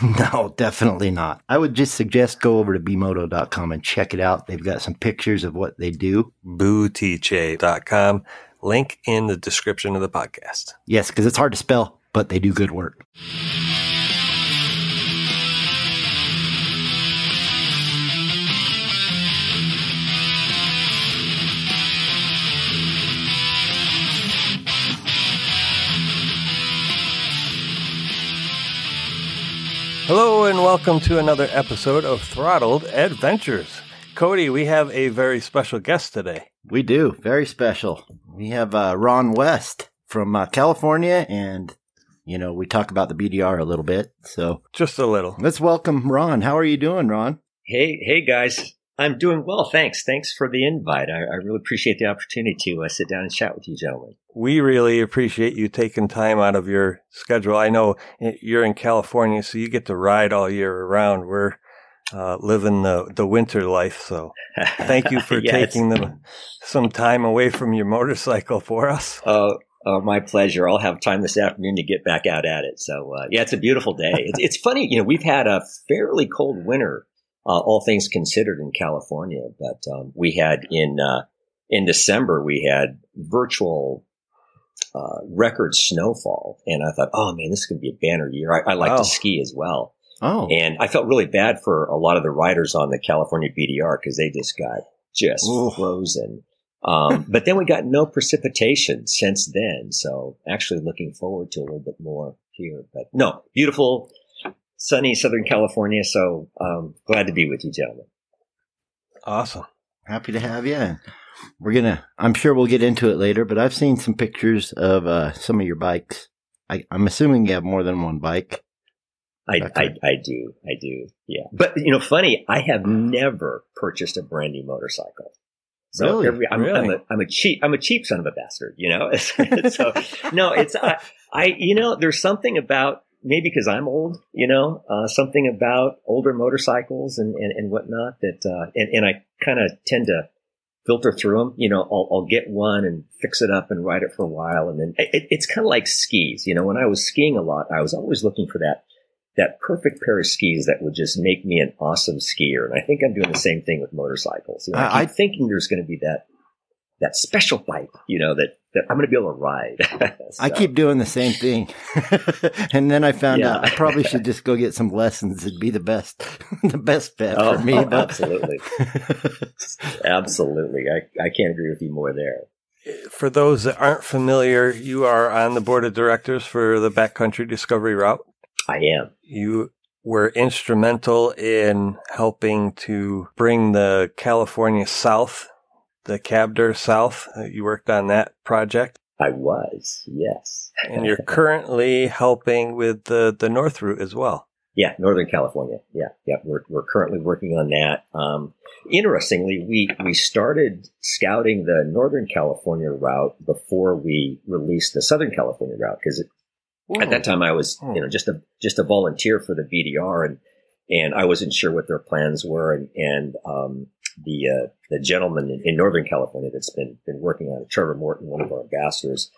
No, definitely not. I would just suggest go over to bmoto.com and check it out. They've got some pictures of what they do. Bootiche.com. Link in the description of the podcast. Yes, because it's hard to spell, but they do good work. Hello and welcome to another episode of Throttled Adventures. Cody, we have a very special guest today. We do. Very special. We have uh, Ron West from uh, California, and, you know, we talk about the BDR a little bit. So Just a little. let's welcome Ron. How are you doing, Ron? Hey, hey guys. I'm doing well, thanks. Thanks for the invite. I, I really appreciate the opportunity to uh, sit down and chat with you gentlemen. We really appreciate you taking time out of your schedule. I know you're in California, so you get to ride all year around. We're uh, living the, the winter life, so thank you for it's- taking the, some time away from your motorcycle for us. Oh, oh, my pleasure. I'll have time this afternoon to get back out at it. So, uh, yeah, it's a beautiful day. It's, it's funny, you know, we've had a fairly cold winter, uh, all things considered in California, but um, we had in uh, in December we had virtual uh, record snowfall, and I thought, oh man, this is going to be a banner year. I, I like Wow. to ski as well. Oh, And I felt really bad for a lot of the riders on the California BDR because they just got just Ooh. frozen. Um, but then we got no precipitation since then. So actually looking forward to a little bit more here. But no, beautiful, sunny Southern California. So um, glad to be with you, gentlemen. Awesome. happy to have you. We're gonna. I'm sure we'll get into it later, but I've seen some pictures of uh, some of your bikes. I, I'm assuming you have more than one bike. I, I, I do. I do. Yeah. But, you know, funny, I have never purchased a brand new motorcycle. So Really? every, I'm, I'm, a, I'm a cheap, I'm a cheap son of a bastard, you know? so no, it's, I, I, you know, there's something about, maybe because I'm old, you know, uh, something about older motorcycles and, and, and whatnot that, uh, and, and I kind of tend to filter through them. You know, I'll, I'll get one and fix it up and ride it for a while. And then it, it's kind of like skis. You know, when I was skiing a lot, I was always looking for that, that perfect pair of skis that would just make me an awesome skier. And I think I'm doing the same thing with motorcycles. You know, I, I- keep thinking there's going to be that, that special bike, you know, that, that I'm going to be able to ride. I keep doing the same thing, and then I found Yeah. out I probably should just go get some lessons. It'd be the best, the best bet Oh, for me. oh, but absolutely. Absolutely. I, I can't agree with you more there. For those that aren't familiar, you are on the board of directors for the Backcountry Discovery Route. I am. You were instrumental in helping to bring the California South, the Cabder South. Uh, You worked on that project, I was. Yes. and you're currently helping with the, the North Route as well. Yeah, Northern California. Yeah, yeah. We're we're currently working on that. Um, interestingly, we we started scouting the Northern California route before we released the Southern California route because at that time I was Hmm. you know just a just a volunteer for the BDR and and I wasn't sure what their plans were and and um, the uh, the gentleman in, in Northern California that's been been working on it, Trevor Morton, one of our ambassadors.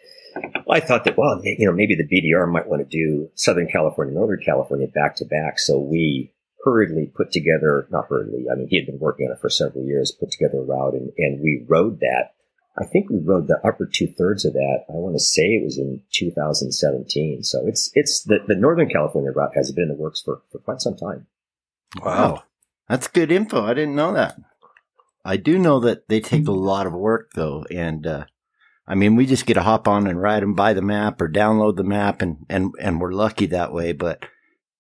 I thought that well, you know, maybe the BDR might want to do Southern California, Northern California back to back. So we hurriedly put together, not hurriedly, I mean, he had been working on it for several years, put together a route and, and we rode that I think we rode the upper two thirds of that. I want to say it was in 2017. So it's it's the, the Northern California route has been in the works for, for quite some time. Wow. That's good info. I didn't know that. I do know that they take a lot of work though. And, uh, I mean, we just get to hop on and ride them by the map or download the map and, and, and we're lucky that way. But,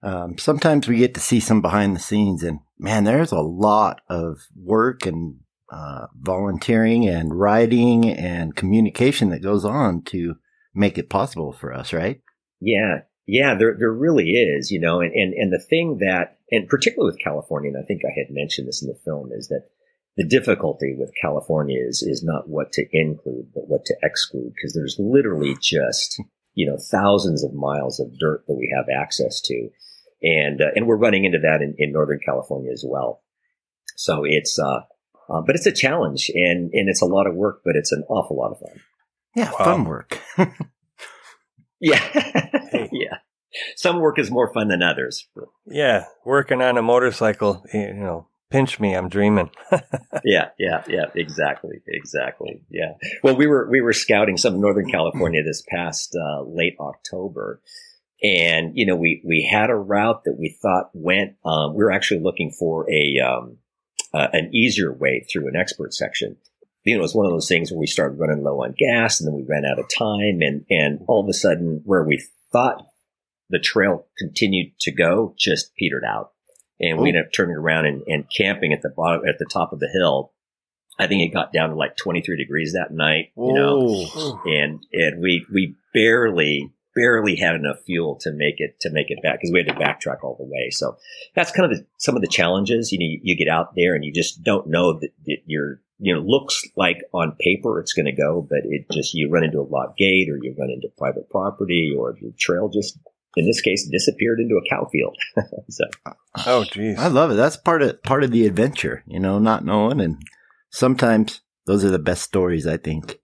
um, sometimes we get to see some behind the scenes and man, there's a lot of work and, uh, volunteering and writing and communication that goes on to make it possible for us, right? Yeah. Yeah, there, there really is, you know, and, and, and the thing that, and particularly with California, and I think I had mentioned this in the film, is that the difficulty with California is, is not what to include, but what to exclude, because there's literally just, you know, thousands of miles of dirt that we have access to. And, uh, and we're running into that in, in Northern California as well. So it's, uh, uh, but it's a challenge and, and it's a lot of work, but it's an awful lot of fun. Yeah, wow. fun work. yeah. yeah. Some work is more fun than others. Yeah. Working on a motorcycle, you know, pinch me, I'm dreaming. yeah, yeah, yeah, exactly, exactly. Yeah. Well, we were we were scouting some Northern California this past uh, late October, and you know we we had a route that we thought went. Um, we were actually looking for a um, uh, an easier way through an expert section. You know, it was one of those things where we started running low on gas and then we ran out of time and, and all of a sudden where we thought the trail continued to go just petered out. And we ended up turning around and, and camping at the bottom, at the top of the hill. I think it got down to like 23 degrees that night, you know, and, and we, we barely barely had enough fuel to make it to make it back because we had to backtrack all the way. So that's kind of the, some of the challenges. You know, you, you, get out there and you just don't know that, that you're you know looks like on paper it's going to go, but it just you run into a lock gate or you run into private property or your trail just in this case disappeared into a cow field. so, oh geez, I love it. That's part of part of the adventure. You know, not knowing and sometimes those are the best stories. I think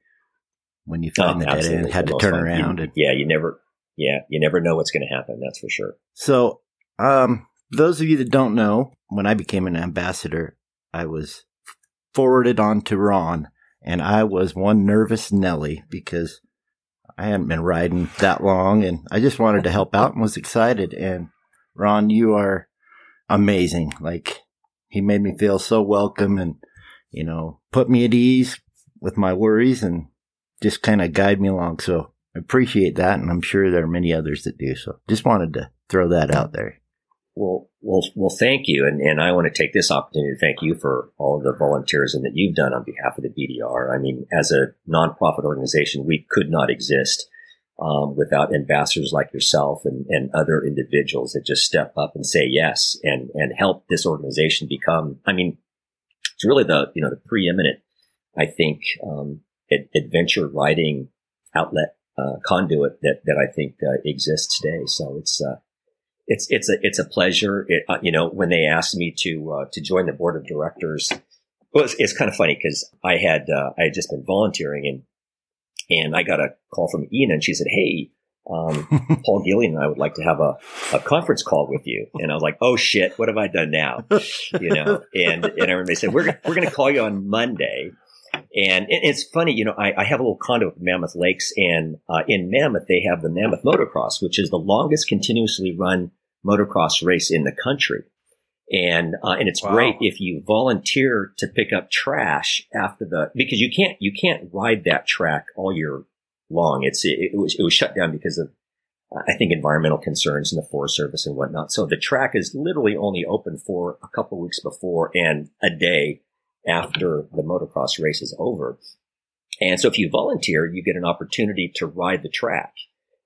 when you find oh, the dead end, and had to turn fun. around. You, and, yeah, you never, yeah, you never know what's going to happen. That's for sure. So, um, those of you that don't know, when I became an ambassador, I was forwarded on to Ron, and I was one nervous Nelly because I hadn't been riding that long, and I just wanted to help out and was excited. And Ron, you are amazing. Like he made me feel so welcome, and you know, put me at ease with my worries, and just kind of guide me along. So I appreciate that. And I'm sure there are many others that do. So just wanted to throw that out there. Well, well, well, thank you. And, and I want to take this opportunity to thank you for all of the volunteerism that you've done on behalf of the BDR. I mean, as a nonprofit organization, we could not exist um, without ambassadors like yourself and, and other individuals that just step up and say yes and, and help this organization become, I mean, it's really the, you know, the preeminent, I think, um, ad- adventure writing outlet uh, conduit that that I think uh, exists today. So it's uh, it's it's a it's a pleasure. It, uh, you know, when they asked me to uh, to join the board of directors, well, it's, it's kind of funny because I had uh, I had just been volunteering and and I got a call from Ina and she said, "Hey." Um, Paul Guillien and I would like to have a, a conference call with you. And I was like, oh shit, what have I done now? You know, and, and everybody said, we're, we're going to call you on Monday and it's funny, you know, I, I have a little condo at Mammoth Lakes, and uh, in Mammoth, they have the Mammoth Motocross, which is the longest continuously run motocross race in the country. And uh, and it's wow. great if you volunteer to pick up trash after the because you can't you can't ride that track all year long. It's it, it was it was shut down because of uh, I think environmental concerns in the Forest Service and whatnot. So the track is literally only open for a couple weeks before and a day after the motocross race is over. And so if you volunteer, you get an opportunity to ride the track.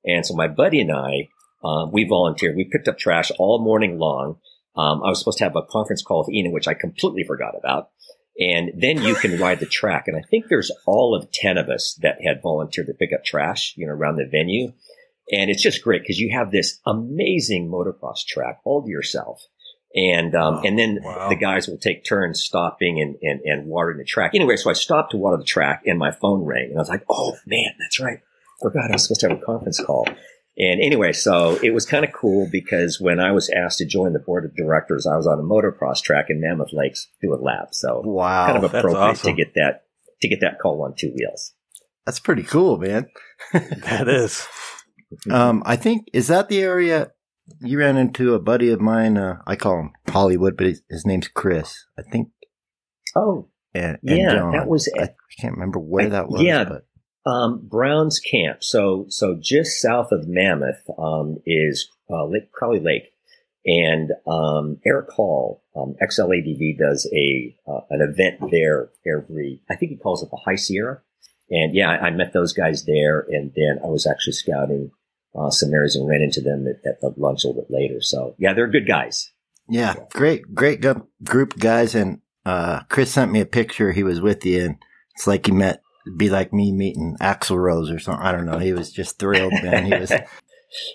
And so my buddy and I, um, we volunteered. We picked up trash all morning long. Um, I was supposed to have a conference call with Ina, which I completely forgot about. And then you can ride the track. And I think there's all of 10 of us that had volunteered to pick up trash, you know, around the venue. And it's just great because you have this amazing motocross track all to yourself. And, um, and then wow. the guys will take turns stopping and, and, and watering the track. Anyway, so I stopped to water the track and my phone rang and I was like, Oh man, that's right. Forgot I was supposed to have a conference call. And anyway, so it was kind of cool because when I was asked to join the board of directors, I was on a motocross track in Mammoth Lakes doing laps. So wow, kind of appropriate awesome. to get that, to get that call on two wheels. That's pretty cool, man. that is. Um, I think is that the area you ran into a buddy of mine. Uh, I call him Hollywood, but his, his name's Chris. I think. Oh, and, and yeah, John. that was. I, I can't remember where I- that was. yeah. but Um, Brown's Camp. So, so just south of Mammoth um, is uh, Lake Crowley Lake, and um, Eric Hall, um, XLADV, does a uh, an event there every. I think he calls it the High Sierra. And yeah, I, I met those guys there, and then I was actually scouting uh, some areas and ran into them at, at the lunch a little bit later. So yeah, they're good guys. yeah, great, great group guys. And uh, Chris sent me a picture. He was with you, and it's like he met. It'd Be like me meeting Axl Rose or something. I don't know. He was just thrilled, man. He was.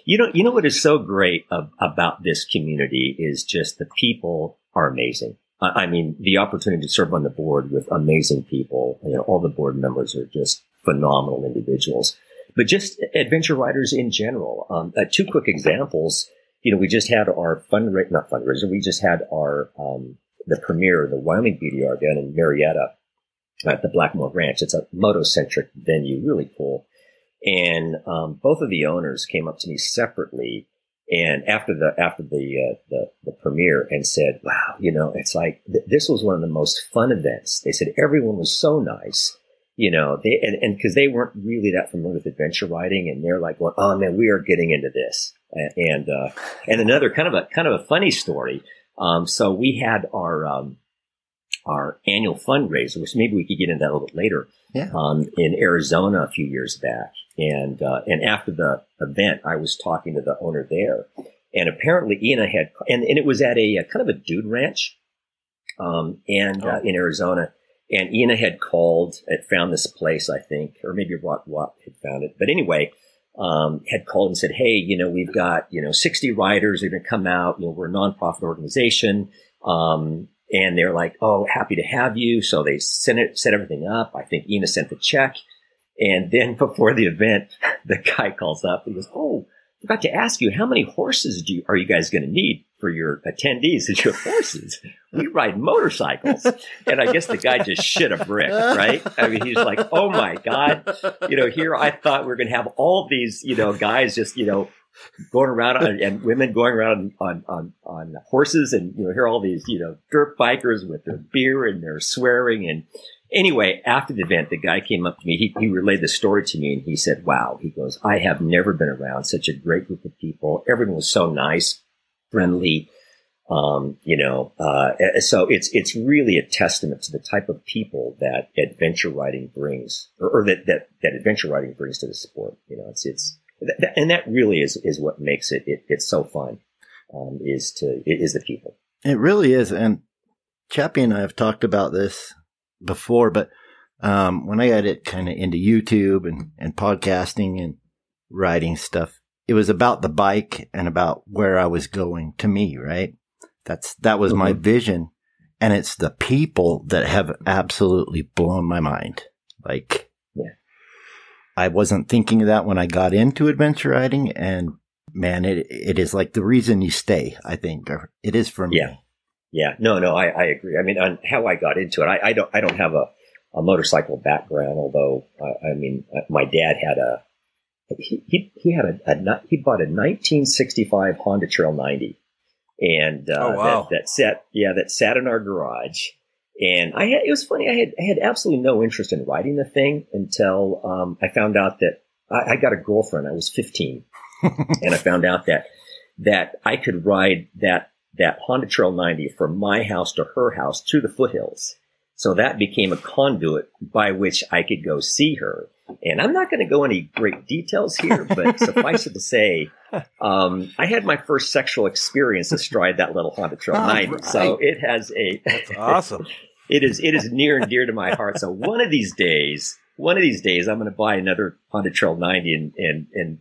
You know, you know what is so great ab- about this community is just the people are amazing. I I mean, the opportunity to serve on the board with amazing people. You know, all the board members are just phenomenal individuals. But just adventure riders in general. Um, uh, two quick examples. You know, we just had our fundraiser, not fundraiser. We just had our um, the premiere of the Wyoming BDR down in Marietta at the Blackmore Ranch. It's a moto-centric venue, really cool. And um, both of the owners came up to me separately, and after the after the uh, the, the premiere, and said, "Wow, you know, it's like th- this was one of the most fun events." They said everyone was so nice, you know, they and because they weren't really that familiar with adventure riding, and they're like, "Well, oh man, we are getting into this." And and, uh, and another kind of a kind of a funny story. Um, so we had our um, our annual fundraiser, which maybe we could get into that a little bit later Yeah. um, in Arizona a few years back. And uh, and after the event, I was talking to the owner there, and apparently Ina had, and, and it was at a, a kind of a dude ranch, um, and uh, in Arizona. And Ina had called, had found this place, I think, or maybe Watt Watt had found it. But anyway, um, had called and said, "Hey, you know, we've got you know 60 riders. They're going to come out. You know, we're a nonprofit organization." Um, and they're like, "Oh, happy to have you." So they sent it, set everything up. I think Ina sent the check, and then before the event, the guy calls up. and goes, "Oh, I forgot to ask you, how many horses do you, are you guys going to need for your attendees? Is your horses? We ride motorcycles." And I guess the guy just shit a brick, right? I mean, he's like, "Oh my god." You know, here I thought we are going to have all these, you know, guys just, you know, going around on, and women going around on, on, on horses and, you know, hear all these, you know, dirt bikers with their beer and their swearing. And anyway, after the event, the guy came up to me. He, he relayed the story to me and he said, wow, he goes, I have never been around such a great group of people. Everyone was so nice, friendly. Um, you know, uh, so it's, it's really a testament to the type of people that adventure riding brings or, or that, that, that adventure riding brings to the sport. You know, it's, it's, and that really is is what makes it, it it's so fun um, is to is the people It really is. And Chappie and I have talked about this before, but um, when I got it kind of into YouTube and, and podcasting and writing stuff, it was about the bike and about where I was going to me, right? That's, that was my Mhm. vision. And it's the people that have absolutely blown my mind. Like. I wasn't thinking of that when I got into adventure riding and man, it, it is like the reason you stay, I think, or it is for me. Yeah. yeah no no I, I agree I mean on how I got into it I, I don't I don't have a, a motorcycle background although I, I mean uh, my dad had a he he, he had a, a he bought a 1965 Honda Trail 90 and uh, Oh, wow. that, that sat yeah that sat in our garage and I had it was funny I had I had absolutely no interest in riding the thing until um, I found out that I, I got a girlfriend I was 15 and I found out that that I could ride that that Honda Trail 90 from my house to her house through the foothills. So that became a conduit by which I could go see her. And I'm not going to go any great details here, but suffice it to say, um, I had my first sexual experience astride that little Honda Trail All 90. So it has a That's awesome. it is it is near and dear to my heart. So one of these days, one of these days, I'm going to buy another Honda Trail 90 and and and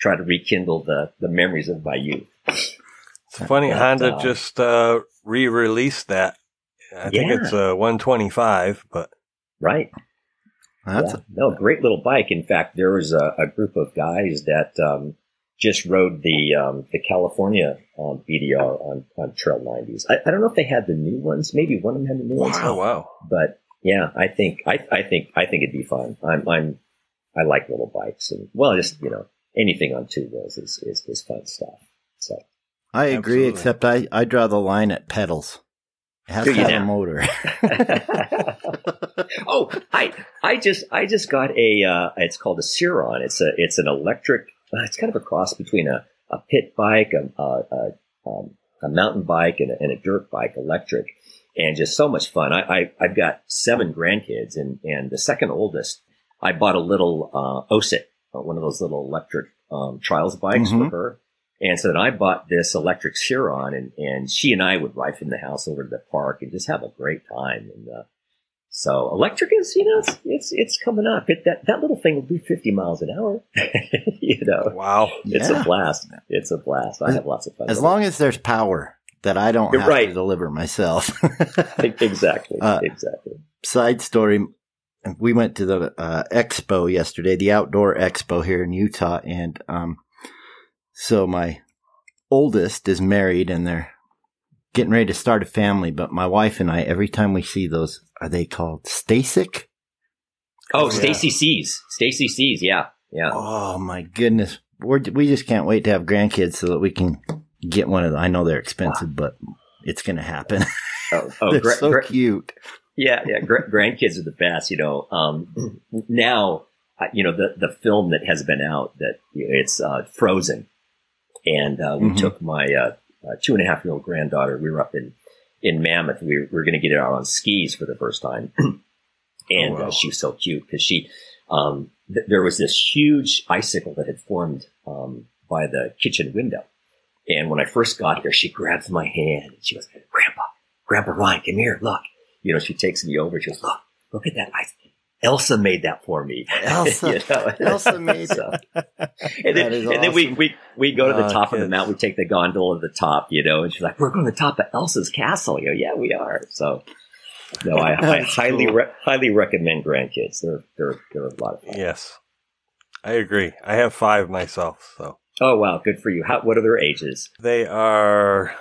try to rekindle the the memories of my youth. It's funny. But, Honda uh, just uh, re-released that. I think it's a 125, but Right? That's yeah. no, great little bike. In fact, there was a, a group of guys that um, just rode the um, the California um, BDR on on Trail 90s. I, I don't know if they had the new ones. Maybe one of them had the new ones. oh wow, but yeah, I think I, I think I think it'd be fun. I'm I'm I like little bikes and well, just you know anything on two wheels is is, is fun stuff. So I agree, Absolutely. except I I draw the line at pedals. It has to have a motor. oh, I I just I just got a uh, it's called a Sur-Ron. It's a it's an electric. Uh, it's kind of a cross between a, a pit bike, a, a, a, um, a mountain bike, and a, and a dirt bike, electric, and just so much fun. I, I have got seven grandkids, and and the second oldest, I bought a little uh, OSET, uh, one of those little electric um, trials bikes mm-hmm. for her. And so then I bought this electric Sur-Ron and, and she and I would ride from the house over to the park and just have a great time. And, uh, so electric is, you know, it's, it's, it's coming up. It, that, that little thing will do 50 miles an hour. you know, wow. It's yeah. a blast. It's a blast. I have lots of fun. As long it. as there's power that I don't You're have right. to deliver myself. exactly. Uh, exactly. Side story. We went to the uh, expo yesterday, the outdoor expo here in Utah, and um, so my oldest is married and they're getting ready to start a family. But my wife and I, every time we see those, are they called STACYC? Oh, STACYC's. Stacy C's. Yeah. Yeah. Oh my goodness. We're, we just can't wait to have grandkids so that we can get one of them. I know they're expensive, wow. but it's going to happen. Oh, oh they're gra- so gra- cute. Yeah. Yeah. Gra- grandkids are the best. You know, um, now, you know, the, the film that has been out that it's uh, Frozen and uh, we mm-hmm. took my uh, uh, two and a half year old granddaughter. We were up in in Mammoth. We were, we were going to get her out on skis for the first time, and oh, wow. Uh, she was so cute because she um, th- there was this huge icicle that had formed um, by the kitchen window. And when I first got here, she grabs my hand and she goes, "Grandpa, Grandpa Ryan, come here, look." You know, she takes me over. She goes, "Look, look at that ice." Elsa made that for me. Elsa, you know? Elsa made so, and then, and awesome. then we, we, we go to the oh, top kids. of the mountain. We take the gondola to the top, you know, and she's like, we're going to the top of Elsa's castle. You go, yeah, we are. So, no, I, I highly, cool. re- highly recommend grandkids. They're, they're, they're a lot of fun. Yes. I agree. I have five myself. So. Oh, wow. Good for you. How, what are their ages? They are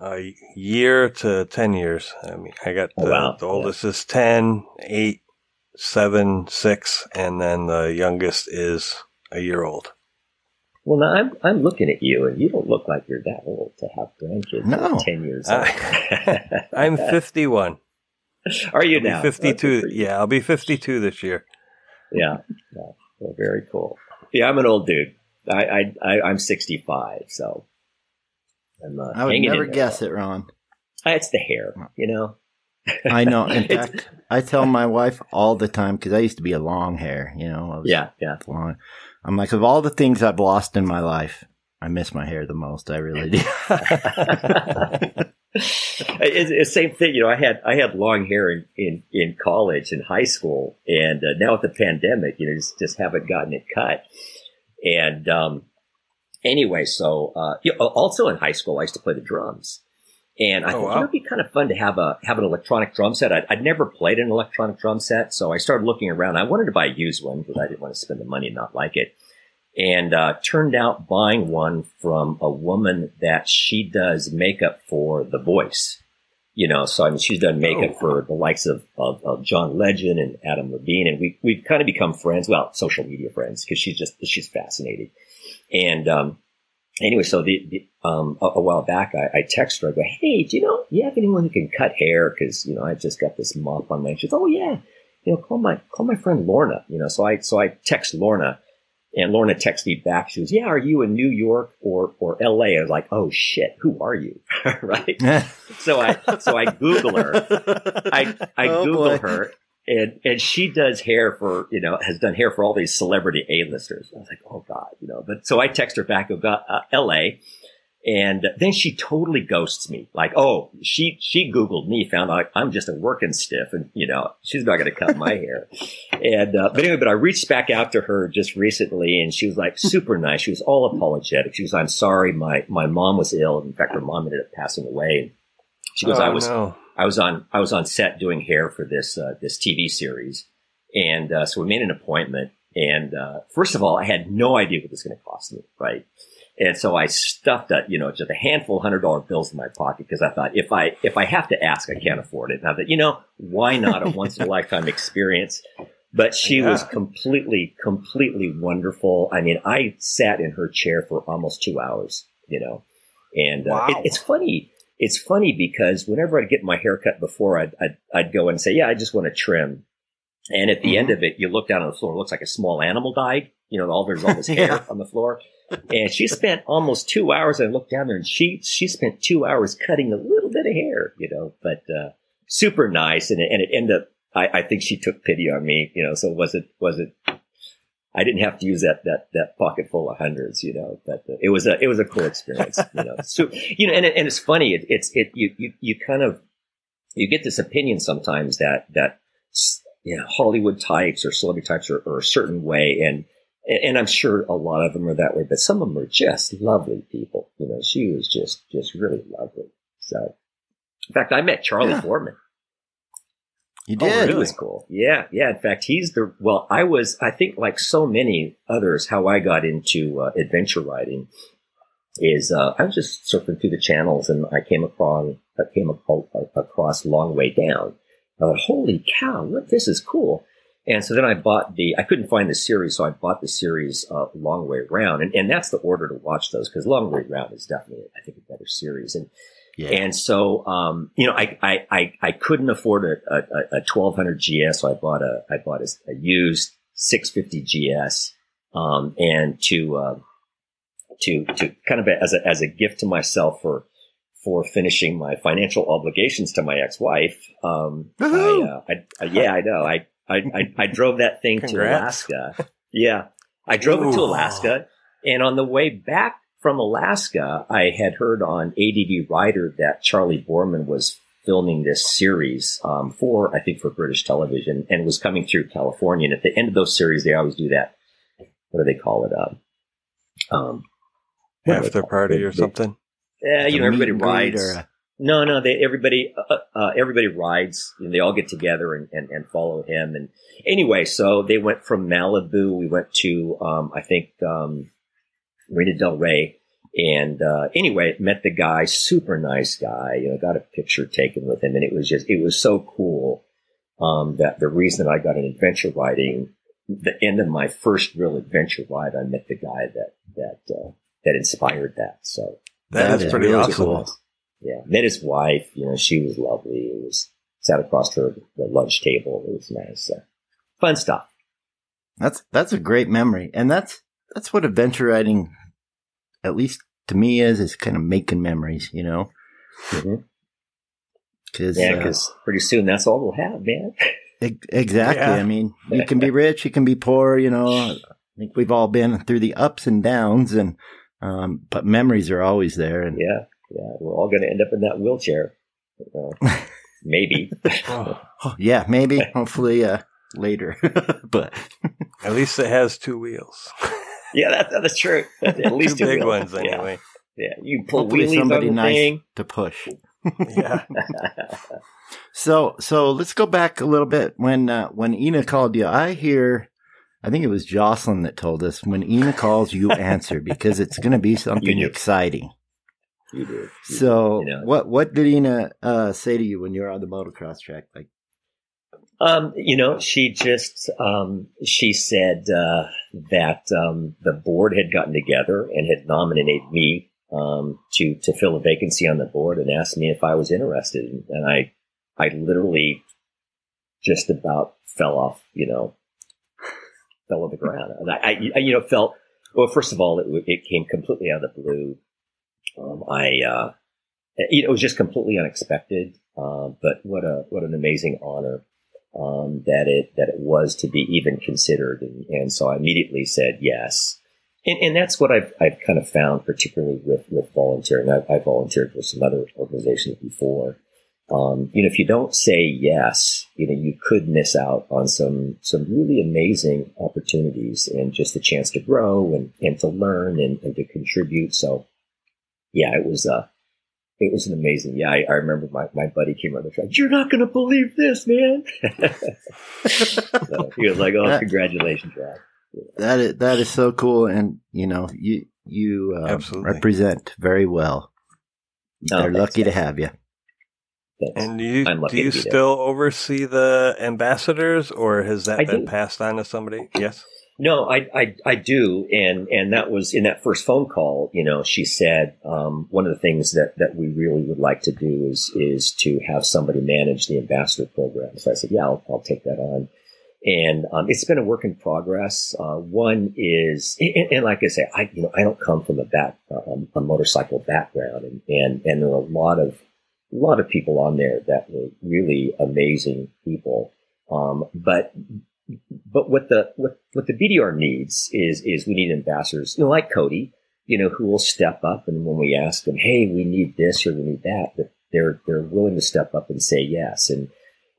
a year to 10 years. I mean, I got oh, the, oh, wow. the oldest yeah. is 10, 8, seven, six, and then the youngest is a year old. Well, now I'm I'm looking at you, and you don't look like you're that old to have grandkids. No, ten years. Old. I'm 51. Are you now? 52. Yeah, I'll be 52 this year. Yeah, yeah. Well, very cool. Yeah, I'm an old dude. I I, I am 65, so I'm. Uh, I would never guess it, Ron. It's the hair, you know. I know. In fact, I tell my wife all the time because I used to be a long hair, you know. yeah, yeah. Long. I'm like, of all the things I've lost in my life, I miss my hair the most. I really do. it's the same thing, you know. I had I had long hair in in, in college and high school, and uh, now with the pandemic, you know, just, just haven't gotten it cut. And um, anyway, so uh, you know, also in high school, I used to play the drums. And I oh, thought wow. it would be kind of fun to have a have an electronic drum set. I'd, I'd, never played an electronic drum set, so I started looking around. I wanted to buy a used one because I didn't want to spend the money and not like it. And uh, turned out buying one from a woman that she does makeup for The Voice. You know, so I mean, she's done makeup oh. for the likes of, of, of, John Legend and Adam Levine, and we we've kind of become friends. Well, social media friends because she's just she's fascinating. And um, anyway, so the, the um, a, a, while back, I, I text her. I go, "Hey, do you know you have anyone who can cut hair? Because you know I just got this mop on my." She's, "Oh yeah, you know, call my call my friend Lorna." You know, so I so I text Lorna, and Lorna texts me back. She goes, "Yeah, are you in New York or or L.A.?" I was like, "Oh shit, who are you?" right? so I so I Google her. I I oh, Google boy. her, and and she does hair for you know has done hair for all these celebrity A-listers. I was like, oh god, you know. But so I text her back, got uh, L.A. And then she totally ghosts me. Like, oh, she, she Googled me, found out I'm just a working stiff and, you know, she's not going to cut my hair. And, uh, but anyway, but I reached back out to her just recently and she was like super nice. She was all apologetic. She was, I'm sorry. My, my mom was ill. In fact, her mom ended up passing away. She goes, oh, I was, no. I was on, I was on set doing hair for this, uh, this TV series. And, uh, so we made an appointment. And, uh, first of all, I had no idea what this was going to cost me, right? And so I stuffed a, you know, just a handful of hundred dollar bills in my pocket because I thought if I, if I have to ask, I can't afford it. And I thought, you know, why not a once in a lifetime experience? But she Yeah. was completely, completely wonderful. I mean, I sat in her chair for almost two hours, you know, and uh, Wow. it, it's funny. It's funny because whenever I'd get my hair cut before, I'd, I'd, I'd go and say, yeah, I just want to trim. And at the end of it, you look down on the floor, it looks like a small animal died. You know, all there's all this hair Yeah. on the floor. And she spent almost two hours. I looked down there and she, she spent two hours cutting a little bit of hair, you know, but, uh, super nice. And it, and it ended up, I, I think she took pity on me, you know, so was it, was it, I didn't have to use that, that, that pocket full of hundreds, you know, but uh, it was a, it was a cool experience, you know, so, you know, and, and it's funny. It, it's, it, you, you, you kind of, you get this opinion sometimes that, that, you know, Hollywood types or celebrity types are, are a certain way. And, and I'm sure a lot of them are that way, but some of them are just lovely people. You know, she was just, just really lovely. So, in fact, I met Charlie Yeah. Boorman. You Oh, did. he was cool. Yeah, yeah. In fact, he's the well. I was, I think, like so many others, how I got into uh, adventure riding is uh, I was just surfing through the channels and I came upon, I came ac- across Long Way Down. I thought, holy cow, what this is cool. And so then I bought the, I couldn't find the series, so I bought the series uh, Long Way Round, and, and that's the order to watch those because Long Way Round is definitely, I think, a better series. And Yeah. and so, um, you know, I, I, I, I couldn't afford a, a, a 1200 GS. So I bought a, I bought a, a used 650 GS, um, and to, uh, to, to kind of as a, as a gift to myself for, for finishing my financial obligations to my ex-wife. Um, I, uh, I, I, yeah, I know. I, I, I, I drove that thing to Alaska. Yeah. I drove it to Alaska. And on the way back from Alaska, I had heard on ADV Rider that Charlie Boorman was filming this series um, for, I think, for British television and was coming through California. And at the end of those series, they always do that. What do they call it? Um, um, they After call it? party or something. Yeah, you know, everybody rides. or No, no, they everybody uh, uh, everybody rides and they all get together and, and, and follow him. And anyway, so they went from Malibu. We went to um, I think um, Marina Del Rey. And uh, anyway, met the guy, super nice guy. You know, got a picture taken with him, and it was just it was so cool. Um, that the reason I got an adventure riding, the end of my first real adventure ride, I met the guy that that uh, that inspired that. So That That is is pretty really awesome. cool. yeah, met his wife. You know, she was lovely. It was sat across her the lunch table. It was nice. So, fun stuff. That's that's a great memory, and that's that's what adventure writing, at least to me, is is kind of making memories. You know, Mhm. because Yeah, because pretty soon that's all we'll have, man. exactly. Yeah. I mean, you can be rich, you can be poor. You know, I think we've all been through the ups and downs, and um, but memories are always there. And Yeah, yeah. We're all going to end up in that wheelchair. You know, maybe. Oh, oh, yeah, maybe, hopefully, uh, later, but at least it has two wheels. Yeah, that's that's true. At least two two big wheels. ones, anyway. Yeah, you pull hopefully wheelies somebody on the nice thing. to push. Yeah. So so let's go back a little bit. When uh, when Ina called you, I hear I think it was Jocelyn that told us when Ina calls, you answer because it's going to be something do. exciting. You do. You So You know. what what did Ina uh, say to you when you were on the motocross track? Like, Um, you know, she just um, she said uh, that um, the board had gotten together and had nominated me um, to to fill a vacancy on the board and asked me if I was interested, and I I literally just about fell off, you know, fell on the ground, and I, I, you know felt well. First of all, it, it came completely out of the blue. Um, I uh, know, it was just completely unexpected. Uh, but what a what an amazing honor um, that it that it was to be even considered, and, and so I immediately said yes. And, and that's what I've I've kind of found, particularly with with volunteering. I've, I've volunteered for some other organizations before. Um, you know, if you don't say yes, you know, you could miss out on some some really amazing opportunities and just a chance to grow and, and to learn and, and to contribute. So, yeah, it was uh, it was an amazing. Yeah, I, I remember my, my buddy came around the track. You're not going to believe this, man. so he was like, "Oh, That- congratulations, Rob." that is that is so cool, and you know you you uh, represent very well. Oh, They're lucky to have you. Thanks. And do you, do you still there. oversee the ambassadors, or has that I been do. passed on to somebody? Yes. No, I, I, I do, and and that was in that first phone call. You know, she said um, one of the things that that we really would like to do is is to have somebody manage the ambassador program. So I said, yeah, I'll, I'll take that on. And um, it's been a work in progress. Uh, one is, and, and, like I say, I you know I don't come from a back um, a motorcycle background, and, and and there are a lot of a lot of people on there that were really amazing people. Um, but but what the what what the BDR needs is is we need ambassadors, you know, like Cody, you know, who will step up and when we ask them, hey, we need this or we need that, that they're they're willing to step up and say yes. And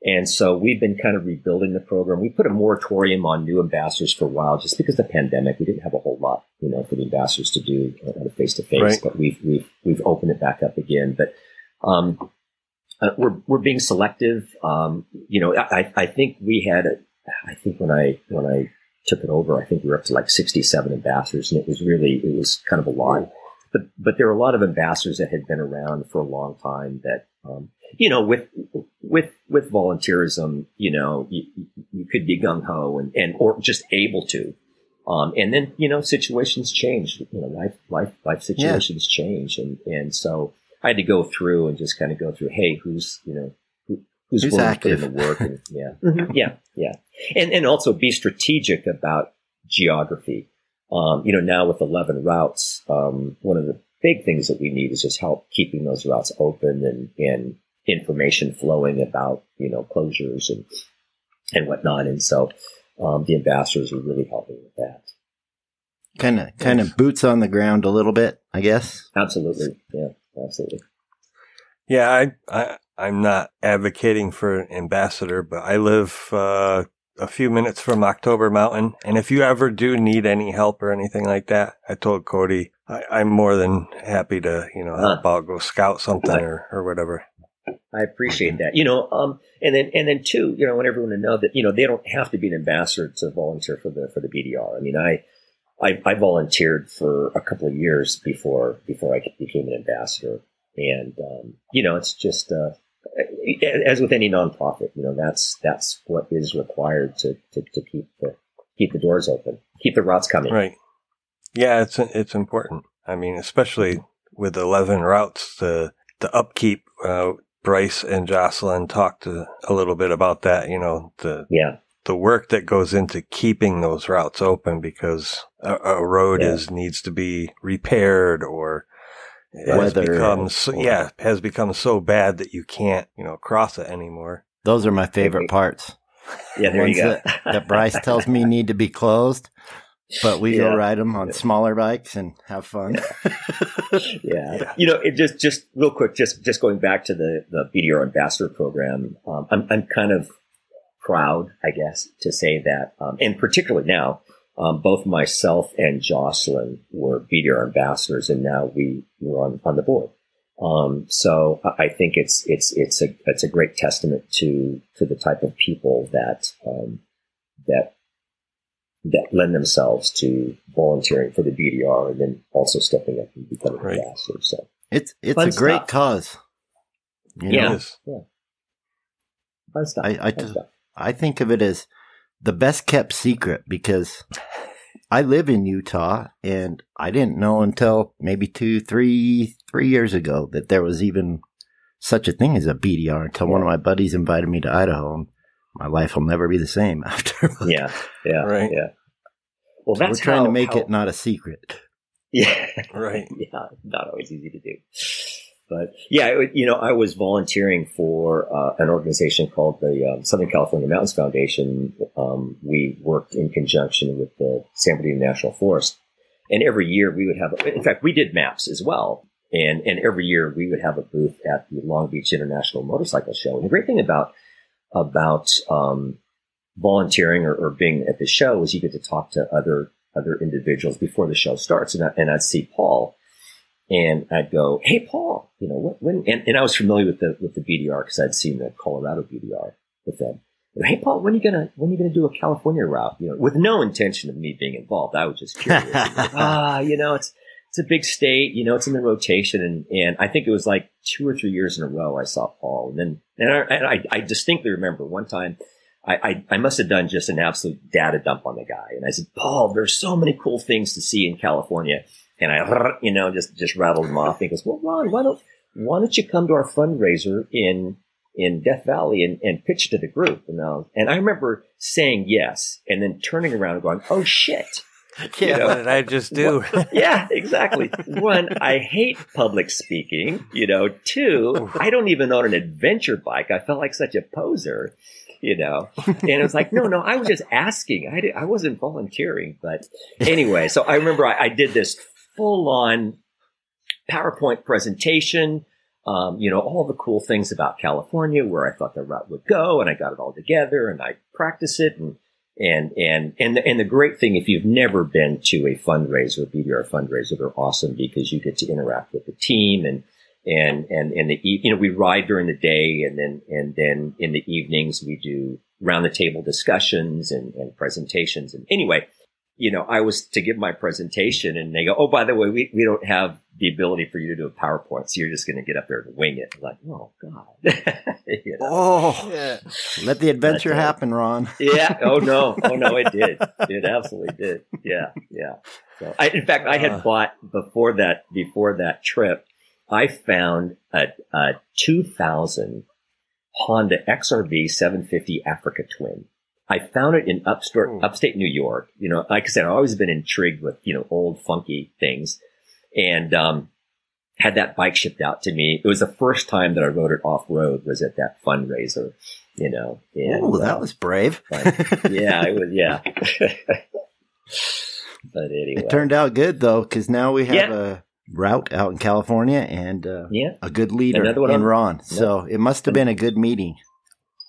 and so we've been kind of rebuilding the program. We put a moratorium on new ambassadors for a while, just because of the pandemic. We didn't have a whole lot, you know, for the ambassadors to do face to face. But we've we've we've opened it back up again. But um, uh, we're we're being selective. Um, you know, I I think we had a, I think when I when I took it over, I think we were up to like 67 ambassadors, and it was really it was kind of a lot. But but there were a lot of ambassadors that had been around for a long time that um, you know with with with volunteerism, you know you, you could be gung ho and, and or just able to. Um, and then you know situations change. You know life life life situations yeah. change, and and so I had to go through and just kind of go through. Hey, who's you know who's, who's willing active. to put in the work. And, yeah, mm-hmm. yeah, yeah, and and also be strategic about geography. Um, you know, now with eleven routes, um, one of the big things that we need is just help keeping those routes open and and information flowing about you know closures and and whatnot. And so um, the ambassadors are really helping with that. Kind of, kind of boots on the ground a little bit, I guess. Absolutely, yeah, absolutely. Yeah, I, I I'm not advocating for an ambassador, but I live uh, a few minutes from October Mountain. And if you ever do need any help or anything like that, I told Cody I, am more than happy to, you know, help huh. out, go scout something or, or whatever. I appreciate that. You know, um, and then and then two, you know, I want everyone to know that you know they don't have to be an ambassador to volunteer for the for the BDR. I mean, I I, I volunteered for a couple of years before before I became an ambassador, and um, you know, it's just uh, as with any nonprofit, you know, that's that's what is required to, to, to keep the keep the doors open, keep the routes coming. Right. Yeah, it's it's important. I mean, especially with eleven routes, the the upkeep. Uh, Bryce and Jocelyn talked a, a little bit about that. You know, the yeah the work that goes into keeping those routes open because a, a road yeah. is needs to be repaired or has become so, yeah has become so bad that you can't you know cross it anymore. Those are my favorite parts. Yeah, there you go. that, that, Bryce tells me need to be closed, but we yeah. go ride them on yeah. smaller bikes and have fun. Yeah. yeah. you know, it just just real quick, just just going back to the the BDR ambassador program. Um, I'm I'm kind of proud, I guess, to say that, um, and particularly now um, both myself and Jocelyn were BDR ambassadors, and now we were on, on the board. Um, so I think it's it's it's a it's a great testament to to the type of people that um, that that lend themselves to volunteering for the BDR and then also stepping up and becoming right. ambassadors. So it's it's Fun a great cause. You know? yeah, yeah. Fun stuff. I I, Fun stuff. I think of it as the best kept secret because I live in Utah and I didn't know until maybe two, three, three years ago that there was even such a thing as a BDR until one of my buddies invited me to Idaho. And my life will never be the same after. yeah, yeah, right. Yeah. Well, so we're trying how, to make how, it not a secret. Yeah, right. yeah, not always easy to do. But yeah, you know, I was volunteering for uh, an organization called the um, Southern California Mountains Foundation. Um, we worked in conjunction with the San Bernardino National Forest, and every year we would have. In fact, we did maps as well, and and every year we would have a booth at the Long Beach International Motorcycle Show. And the great thing about about um, volunteering or, or being at the show is you get to talk to other other individuals before the show starts, and I, and I'd see Paul and I'd go, "Hey, Paul, you know when?" And, and I was familiar with the with the BDR because I'd seen the Colorado BDR with them. Hey, Paul, when are you gonna when are you gonna do a California route? You know, with no intention of me being involved, I was just curious. Ah, you know, it's it's a big state, you know, it's in the rotation. And, and I think it was like two or three years in a row I saw Paul. And then, and I, and I, I distinctly remember one time I, I, I, must have done just an absolute data dump on the guy. And I said, Paul, there's so many cool things to see in California. And I, you know, just, just rattled him off. He goes, well, Ron, why don't, why don't you come to our fundraiser in, in Death Valley and, and pitch to the group? And, I, and I remember saying yes and then turning around and going, oh shit. Yeah, you know, what did I just do? yeah, exactly. One, I hate public speaking. You know, two, I don't even own an adventure bike. I felt like such a poser. You know, and it was like, no, no, I was just asking. I did, I wasn't volunteering, but anyway. So I remember I, I did this full on PowerPoint presentation. Um, you know, all the cool things about California, where I thought the route would go, and I got it all together, and I practice it, and and, and, and the, and the great thing, if you've never been to a fundraiser, BDR fundraiser, they're awesome because you get to interact with the team and, and, and, and the, you know, we ride during the day and then, and then in the evenings we do round the table discussions and, and presentations. And anyway, you know, I was to give my presentation and they go, Oh, by the way, we, we don't have the ability for you to do a PowerPoint. So you're just going to get up there and wing it. I'm like, Oh God. you know? Oh, yeah. let the adventure but, uh, happen, Ron. yeah. Oh no. Oh no, it did. It absolutely did. Yeah. Yeah. So I, in fact, I had uh, bought before that, before that trip, I found a, a 2000 Honda XRV 750 Africa Twin I found it in upstate, hmm. upstate New York. You know, like I said, I've always been intrigued with, you know, old funky things and, um, had that bike shipped out to me. It was the first time that I rode it off road was at that fundraiser, you know. Oh, that uh, was brave. yeah, it was, yeah. but anyway. It turned out good though, because now we have yeah. a route out in California and uh, yeah. a good leader in on, Ron. Yeah. So it must have been a good meeting.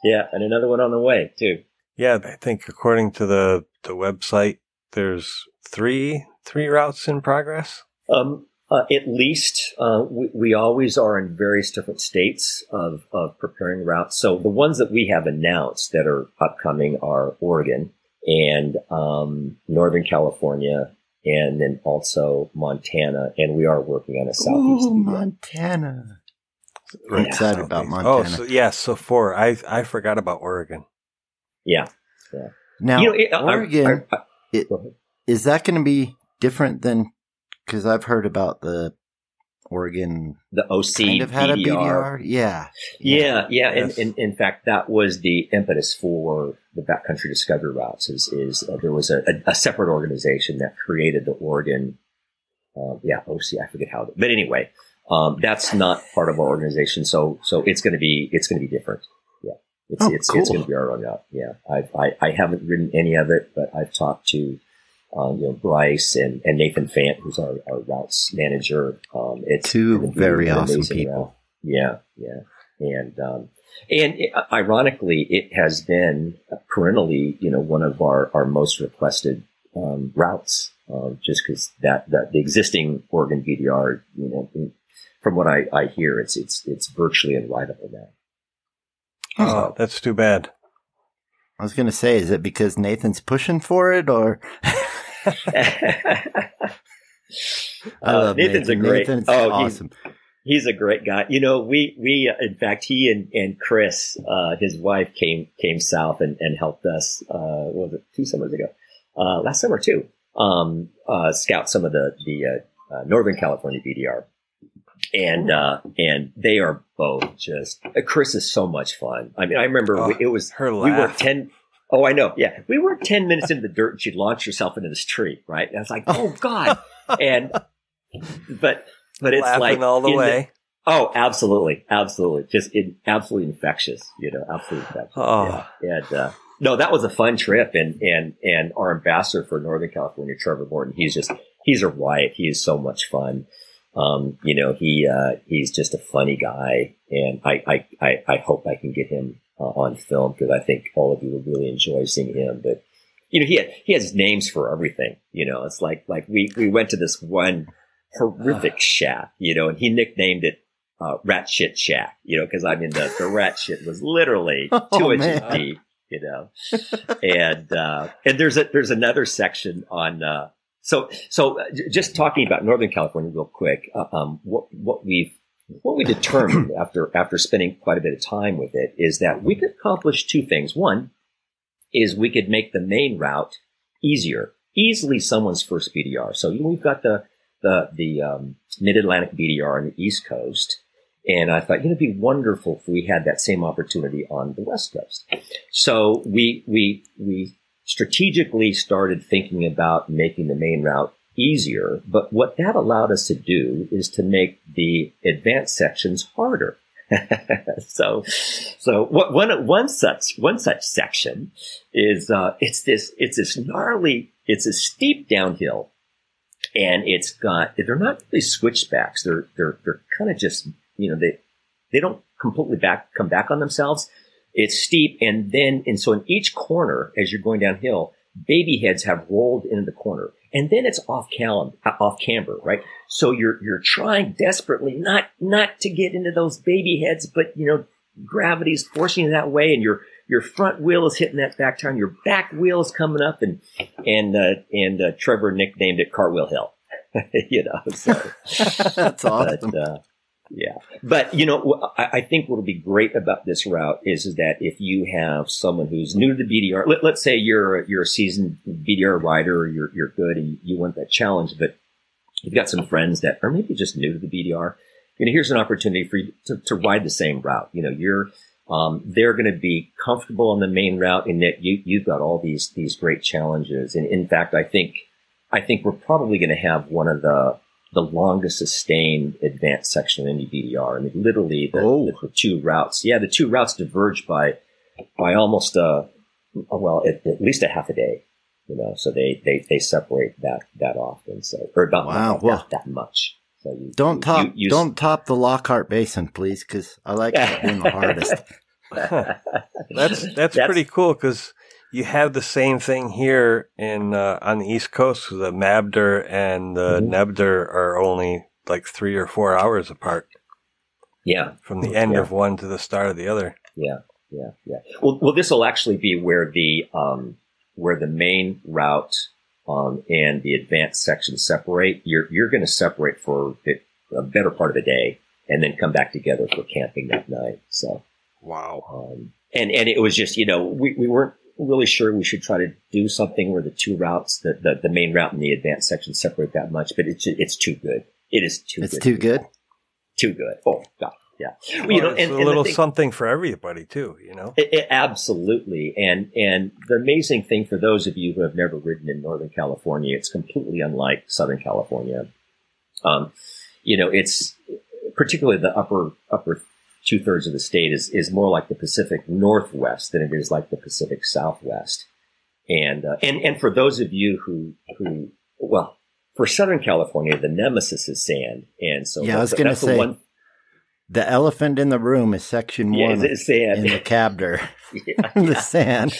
Yeah, and another one on the way too. Yeah, I think according to the the website, there's three three routes in progress. Um, uh, at least uh, we, we, always are in various different states of, of preparing routes. So the ones that we have announced that are upcoming are Oregon and um, Northern California, and then also Montana. And we are working on a southeast. Ooh, Montana. We're yeah, excited about Montana. Oh, so, yes. Yeah, so four. I I forgot about Oregon. Yeah. yeah. Now, you know, it, Oregon, I, I, it, is that going to be different than because I've heard about the Oregon the OC kind of had BDR. a BDR. Yeah. Yeah. Yeah. Yes. And, and, in fact, that was the impetus for the backcountry discovery routes is, is uh, there was a, a, a, separate organization that created the Oregon, uh, yeah, OC, I forget how, but anyway, um, that's not part of our organization. So, so it's going to be, it's going to be different. It's oh, it's, cool. it's going to be our own route. Yeah, I've, I I haven't ridden any of it, but I've talked to um, you know Bryce and, and Nathan Fant, who's our, our routes manager. Um, it's two very awesome people. Route. Yeah, yeah, and um, and it, ironically, it has been perennially, you know, one of our, our most requested um, routes, uh, just because that, that the existing Oregon BDR, you know, from what I, I hear, it's it's it's virtually unrivaled now. Oh, that's too bad. I was going to say, is it because Nathan's pushing for it, or? uh, Nathan's Nathan. a great. Nathan's oh, awesome. He's, he's, a great guy. You know, we we in fact he and and Chris, uh, his wife, came came south and, and helped us. Uh, was it two summers ago? Uh, last summer too. Um, uh, scout some of the the uh, uh, Northern California BDR and uh, and they are both just. Chris is so much fun. I mean, I remember oh, it was her. Laugh. We were ten. Oh, I know. Yeah, we were ten minutes into the dirt, and she'd launch herself into this tree. Right, and I was like, "Oh God!" and but but it's Laughing like all the way. The, oh, absolutely, absolutely, just in, absolutely infectious. You know, absolutely infectious. Oh. Yeah. And uh, no, that was a fun trip, and and and our ambassador for Northern California, Trevor Morton, he's just he's a riot. He is so much fun. Um, you know, he uh, he's just a funny guy, and I I, I, I hope I can get him uh, on film because I think all of you would really enjoy seeing him. But you know, he had, he has names for everything. You know, it's like like we we went to this one horrific shack, you know, and he nicknamed it uh, Rat Shit Shack, you know, because I mean the the rat shit was literally oh, two inches man. deep, you know, and uh, and there's a there's another section on uh, So, so uh, just talking about Northern California real quick, uh, um, what, what we've, what we determined after, after spending quite a bit of time with it is that we could accomplish two things. One is we could make the main route easier, easily someone's first BDR. So we've got the, the, the, um, mid-Atlantic BDR on the East Coast. And I thought, you know, it'd be wonderful if we had that same opportunity on the West Coast. So we, we, we strategically started thinking about making the main route easier. But what that allowed us to do is to make the advanced sections harder. so, so one, one such, one such section is, uh, it's this, it's this gnarly, it's a steep downhill and it's got, they're not really switchbacks. They're, they're, they're kind of just you know, they, they don't completely back, come back on themselves. It's steep. And then, and so in each corner, as you're going downhill, baby heads have rolled into the corner and then it's off cal- off camber, right? So you're, you're trying desperately not, not to get into those baby heads, but you know, gravity's forcing you that way and your, your front wheel is hitting that back tire and your back wheel is coming up and, and, uh, and, uh, Trevor nicknamed it Cartwheel Hill. you know, so that's awesome. But, uh, yeah. But, you know, I, think what'll be great about this route is, is that if you have someone who's new to the BDR, let, us say you're, you're a seasoned BDR rider, you're, you're good and you want that challenge, but you've got some friends that are maybe just new to the BDR. You know, here's an opportunity for you to, to ride the same route. You know, you're, um, they're going to be comfortable on the main route in that you, you've got all these, these great challenges. And in fact, I think, I think we're probably going to have one of the, the longest sustained advanced section of any BDR. I mean, literally the, oh. the, the, two routes. Yeah, the two routes diverge by by almost a well at, at, least a half a day. You know, so they they, they separate that that often. So or about wow, not, well, that, that much. So you, don't you, top you, you, don't top the Lockhart Basin, please, because I like being the hardest. that's, that's that's pretty cool because you have the same thing here in uh, on the East Coast. The Mabder and the mm-hmm. Nebder are only like three or four hours apart. Yeah, from the end yeah. of one to the start of the other. Yeah, yeah, yeah. Well, well, this will actually be where the um, where the main route um, and the advanced section separate. You're you're going to separate for a better part of a day, and then come back together for camping that night. So, wow. Um, and and it was just you know we, we weren't really sure we should try to do something where the two routes, the, the, the main route and the advanced section separate that much, but it's, it's too good. It is too it's good. too good? Too good. Oh, God. Yeah. Well, you know, and, a and little thing, something for everybody too, you know? It, it, absolutely. And, and the amazing thing for those of you who have never ridden in Northern California, it's completely unlike Southern California. Um, you know, it's particularly the upper, upper two thirds of the state is, is more like the Pacific Northwest than it is like the Pacific Southwest. And, uh, and, and for those of you who, who, well, for Southern California, the nemesis is sand. And so yeah, I was going to say, the, one, the elephant in the room is section yeah, one it's sand. in the Cabder. yeah, the sand.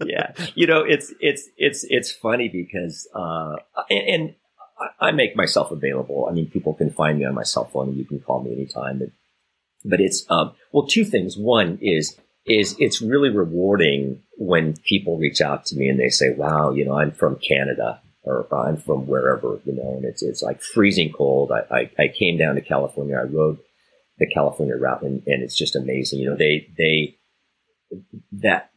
yeah. You know, it's, it's, it's, it's funny because, uh, and, and I make myself available. I mean, people can find me on my cell phone and you can call me anytime. But it's um, well, two things. One is is it's really rewarding when people reach out to me and they say, "Wow, you know, I'm from Canada." Or I'm from wherever, you know, and it's it's like freezing cold. I, I, I came down to California. I rode the California route, and, and it's just amazing. You know, they they that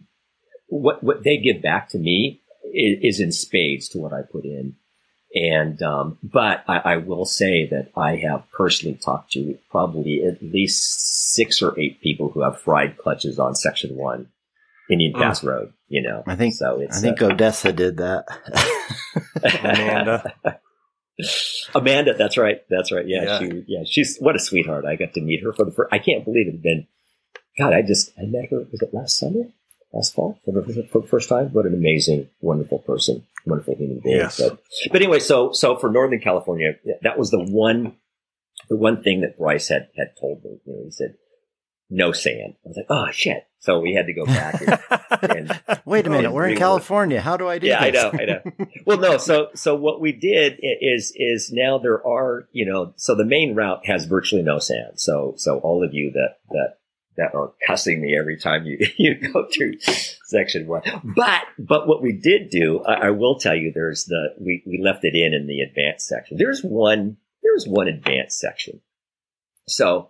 what what they give back to me is, is in spades to what I put in. And, um, but I, I, will say that I have personally talked to probably at least six or eight people who have fried clutches on section one, Indian Pass oh. Road, you know. I think, so I think uh, Odessa did that. Amanda. Amanda, that's right. That's right. Yeah, yeah. She, yeah, she's, what a sweetheart. I got to meet her for the first, I can't believe it had been, God, I just, I met her, was it last summer? Last fall for the, for the first time? What an amazing, wonderful person wonderful human being. Yes. But, but anyway, so so for Northern California, that was the one the one thing that Bryce had had told me. You know, he said no sand. I was like, oh shit. So we had to go back. And, and Wait a minute, we're in California. How do I do yeah, this? I know, I know. well, no. So so what we did is is now there are you know so the main route has virtually no sand. So so all of you that that that are cussing me every time you, you go through section one. But, but what we did do, I, I, will tell you, there's the, we, we left it in in the advanced section. There's one, there's one advanced section. So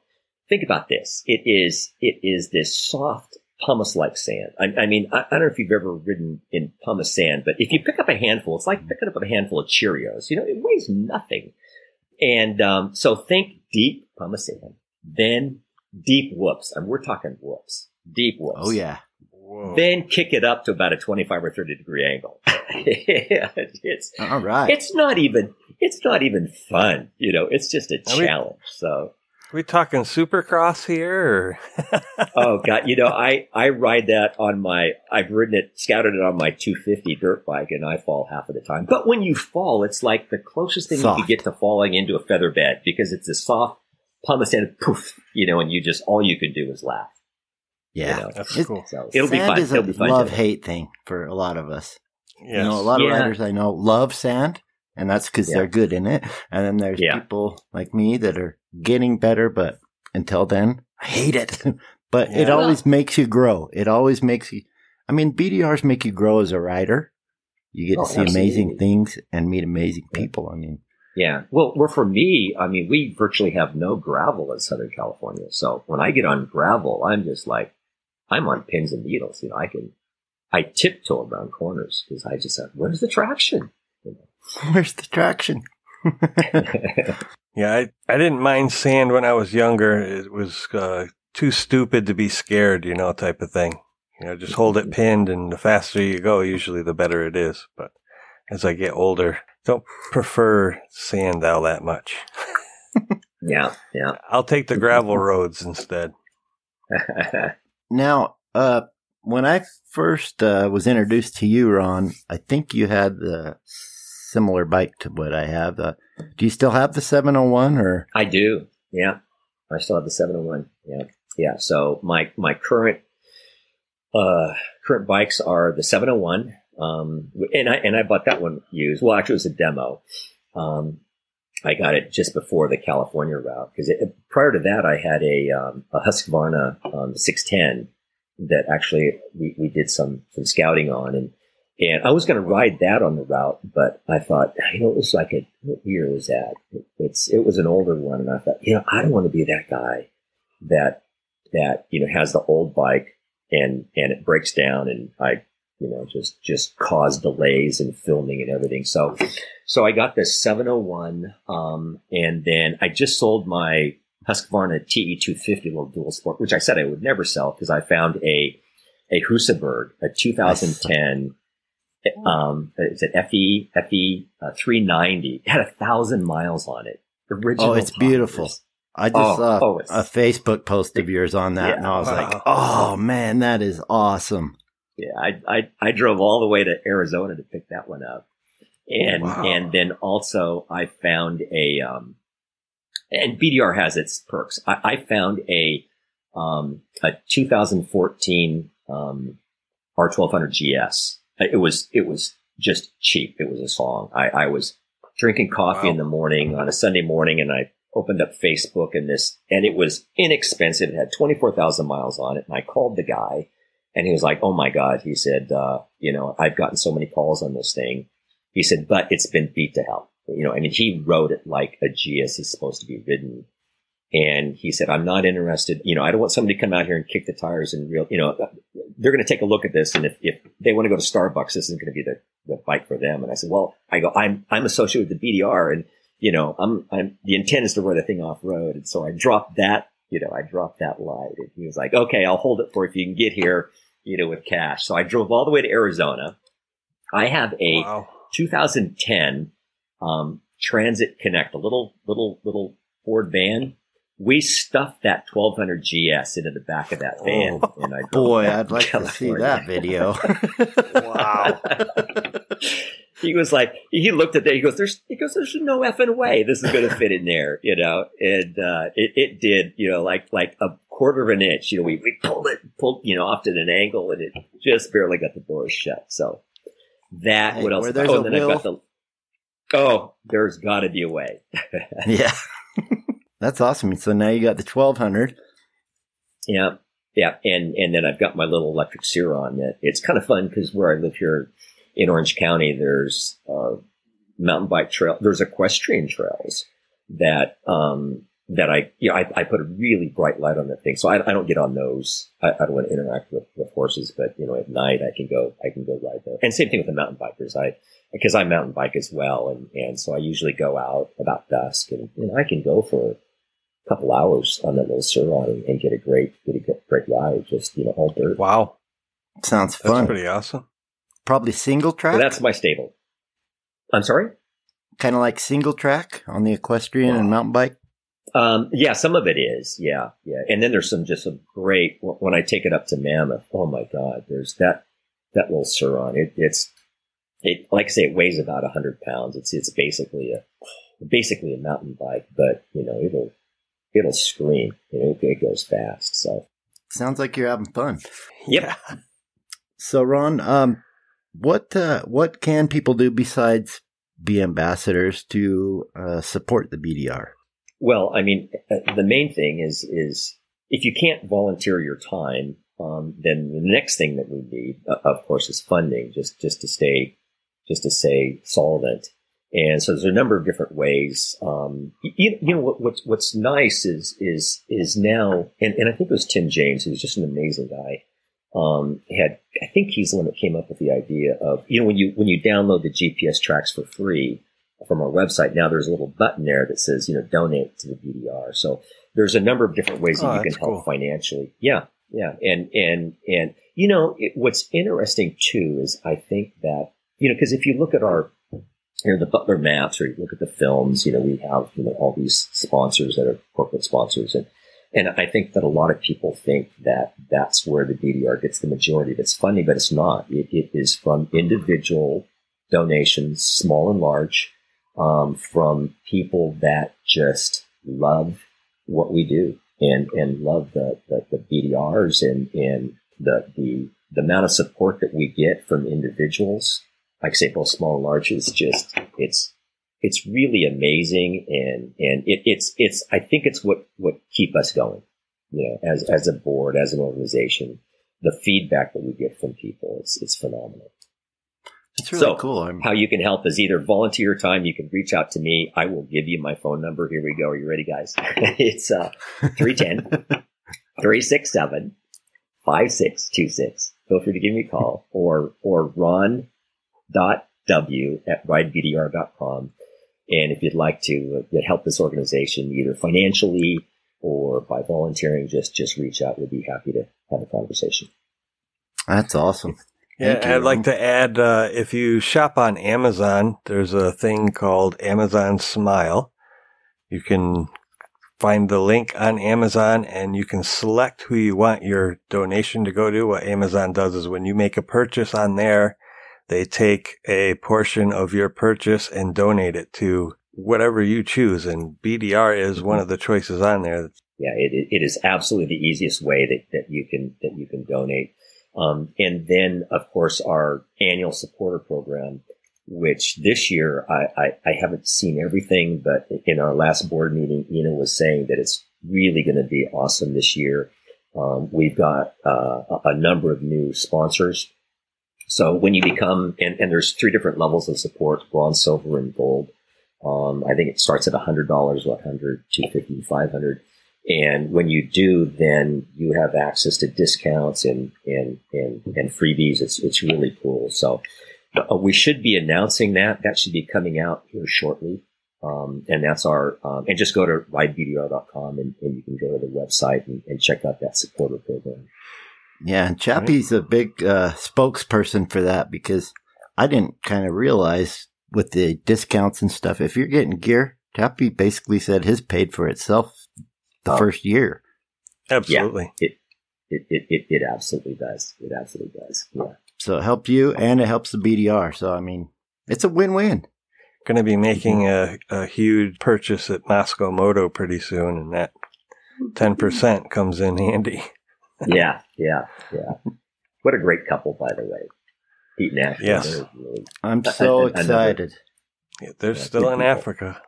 think about this. It is, it is this soft pumice-like sand. I, I mean, I, I, don't know if you've ever ridden in pumice sand, but if you pick up a handful, it's like picking up a handful of Cheerios. You know, it weighs nothing. And um, so think deep pumice sand, then deep whoops. and we're talking whoops, deep whoops. Oh yeah. Whoa. Then kick it up to about a 25 or 30 degree angle. it's all right. It's not even, it's not even fun. You know, it's just a Are challenge. We, so are we talking supercross here? oh God. You know, I, I ride that on my, I've ridden it, scouted it on my 250 dirt bike and I fall half of the time. But when you fall, it's like the closest thing soft. you can get to falling into a feather bed because it's a soft pumice and poof, you know, and you just, all you can do is laugh. Yeah, you know? that's it, cool. So it'll be fun. Is it'll be fun. Love hate thing for a lot of us. Yes. You know, a lot of writers I know love sand, and that's because yeah. they're good in it. And then there's yeah. people like me that are getting better, but until then, I hate it. but it always makes you grow. It always makes you. I mean, BDRs make you grow as a writer. You get oh, to see absolutely. amazing things and meet amazing people. I mean, yeah. Well, well, for me, I mean, we virtually have no gravel in Southern California. So when I get on gravel, I'm just like, I'm on pins and needles. You know, I can, I tiptoe around corners because I just said, where's the traction? You know? Where's the traction? yeah, I, I didn't mind sand when I was younger. It was uh, too stupid to be scared, you know, type of thing. You know, just hold it pinned, and the faster you go, usually the better it is. But as I get older, don't prefer sand all that much. yeah, yeah. I'll take the gravel roads instead. now, uh, when I first uh, was introduced to you, Ron, I think you had the similar bike to what I have. Uh, do you still have the 701 or? I do. Yeah. I still have the 701. Yeah. Yeah. So my, my current, uh, current bikes are the 701 um, and I, and I bought that one used. Well, actually it was a demo. Um, I got it just before the California route because prior to that I had a, um, a Husqvarna, um, 610 that actually we, we did some, some scouting on and, and I was going to ride that on the route, but I thought, you know, it was like a, what year was that? It, it's, it was an older one. And I thought, you know, I don't want to be that guy that, that, you know, has the old bike and, and it breaks down and I you know, just just cause delays in filming and everything. So, so I got this 701, um, and then I just sold my Husqvarna TE 250 little dual sport, which I said I would never sell because I found a a Husaberg, a 2010. Um, it's an FE FE uh, 390. It had a thousand miles on it. Original. Oh, it's beautiful. I just oh, saw oh, a Facebook post of yours on that, yeah, and I was wow. like, "Oh man, that is awesome!" Yeah, I, I, I drove all the way to Arizona to pick that one up. And, wow. and then also I found a, um, and BDR has its perks. I, I found a, um, a 2014, um, R1200 GS. It was, it was just cheap. It was a song. I, I was drinking coffee wow. in the morning on a Sunday morning and I opened up Facebook and this, and it was inexpensive. It had 24,000 miles on it. And I called the guy and he was like, Oh my God. He said, uh, you know, I've gotten so many calls on this thing. He said, but it's been beat to hell. You know, I mean, he wrote it like a GS is supposed to be written. And he said, I'm not interested. You know, I don't want somebody to come out here and kick the tires and real, you know, they're going to take a look at this. And if, if they want to go to Starbucks, this isn't going to be the, the bike for them. And I said, well, I go, I'm, I'm associated with the BDR and, you know, I'm, I'm, the intent is to run the thing off road. And so I dropped that, you know, I dropped that light and he was like, okay, I'll hold it for if you can get here you know, with cash. So I drove all the way to Arizona. I have a wow. 2010 um, Transit Connect, a little little little Ford van. We stuffed that 1200 GS into the back of that van, oh, and I boy, I'd like California. to see that video. wow. he was like, he looked at that. He goes, "There's," he goes, "There's no effing way this is going to fit in there," you know. And uh, it it did, you know, like like a quarter of an inch. You know, we we pulled it, pulled, you know, off at an angle, and it just barely got the doors shut. So that hey, what else? Oh, then I got the. Oh, there's got to be a way. yeah, that's awesome. So now you got the twelve hundred. Yeah, Yeah, and and then I've got my little electric Sur-Ron that it's kind of fun because where I live here in Orange County, there's uh, mountain bike trail, there's equestrian trails that um, that I you know I, I, put a really bright light on that thing, so I, I don't get on those. I, I, don't want to interact with, with horses, but you know at night I can go I can go ride there. And same thing with the mountain bikers. I because I mountain bike as well, and and so I usually go out about dusk, and know I can go for couple hours on that little Sur-Ron and, and, get a great get a great ride. Just you know, all dirt. Wow, sounds fun. That's pretty awesome. Probably single track. that's my stable. I'm sorry. Kind of like single track on the equestrian wow. and mountain bike. Um, yeah, some of it is. Yeah, yeah. And then there's some just some great. When I take it up to Mammoth, oh my God, there's that that little Sur-Ron. It, it's it like I say, it weighs about hundred pounds. It's it's basically a basically a mountain bike, but you know it'll it'll scream. You know, it, goes fast. So sounds like you're having fun. Yep. So Ron, um, what uh, what can people do besides be ambassadors to uh, support the BDR? Well, I mean, uh, the main thing is is if you can't volunteer your time, um, then the next thing that we need, uh, of course, is funding. Just just to stay just to stay solvent. And so there's a number of different ways. Um, you, you, know, what, what's, what's nice is, is, is now, and, and I think it was Tim James, who's just an amazing guy. Um, had, I think he's the one that came up with the idea of, you know, when you, when you download the GPS tracks for free from our website, now there's a little button there that says, you know, donate to the BDR. So there's a number of different ways that oh, you can help cool. financially. Yeah. Yeah. And, and, and, you know, it, what's interesting too is I think that, you know, because if you look at our, you know, the Butler maps or you look at the films, you know, we have, you know, all these sponsors that are corporate sponsors. And, and I think that a lot of people think that that's where the BDR gets the majority of its funding, but it's not. it, it is from individual donations, small and large, um, from people that just love what we do and, and love the, the, the BDRs and, and the, the, the amount of support that we get from individuals like I say, both small and large is just, it's, it's really amazing. And, and it, it's, it's, I think it's what, what keep us going, you know, as, as a board, as an organization, the feedback that we get from people, it's, it's phenomenal. It's really so, cool. I'm... How you can help is either volunteer time. You can reach out to me. I will give you my phone number. Here we go. Are you ready, guys? it's uh, 310 367 5626. Feel free to give me a call or, or Ron w at ridebdr.com. And if you'd like to uh, help this organization either financially or by volunteering, just just reach out. We'd be happy to have a conversation. That's awesome. Yeah, I'd like to add uh, if you shop on Amazon, there's a thing called Amazon Smile. You can find the link on Amazon and you can select who you want your donation to go to. What Amazon does is when you make a purchase on there, they take a portion of your purchase and donate it to whatever you choose. And BDR is one of the choices on there. Yeah, it, it is absolutely the easiest way that, that you can, that you can donate. Um, and then of course our annual supporter program, which this year I, I, I, haven't seen everything, but in our last board meeting, Ina was saying that it's really going to be awesome this year. Um, we've got uh, a number of new sponsors so when you become, and, and there's three different levels of support, bronze, silver, and gold. Um, I think it starts at $100, 100 250 500 and when you do, then you have access to discounts and, and, and, and freebies. It's, it's really cool. So uh, we should be announcing that. That should be coming out here shortly. Um, and that's our, um, and just go to ridebdr.com and, and you can go to the website and, and check out that supporter program. Yeah, and Chappie's right. a big uh, spokesperson for that because I didn't kind of realize with the discounts and stuff, if you're getting gear, Chappie basically said his paid for itself the oh. first year. Absolutely. Yeah, it, it, it, it, it absolutely does. It absolutely does. Yeah. So it helped you and it helps the BDR. So, I mean, it's a win win. Going to be making a, a huge purchase at Mosko Moto pretty soon, and that 10% comes in handy yeah, yeah, yeah. What a great couple, by the way. Pete Nash. Yes. Really, I'm so excited. Yeah, they're yeah, still in people. Africa.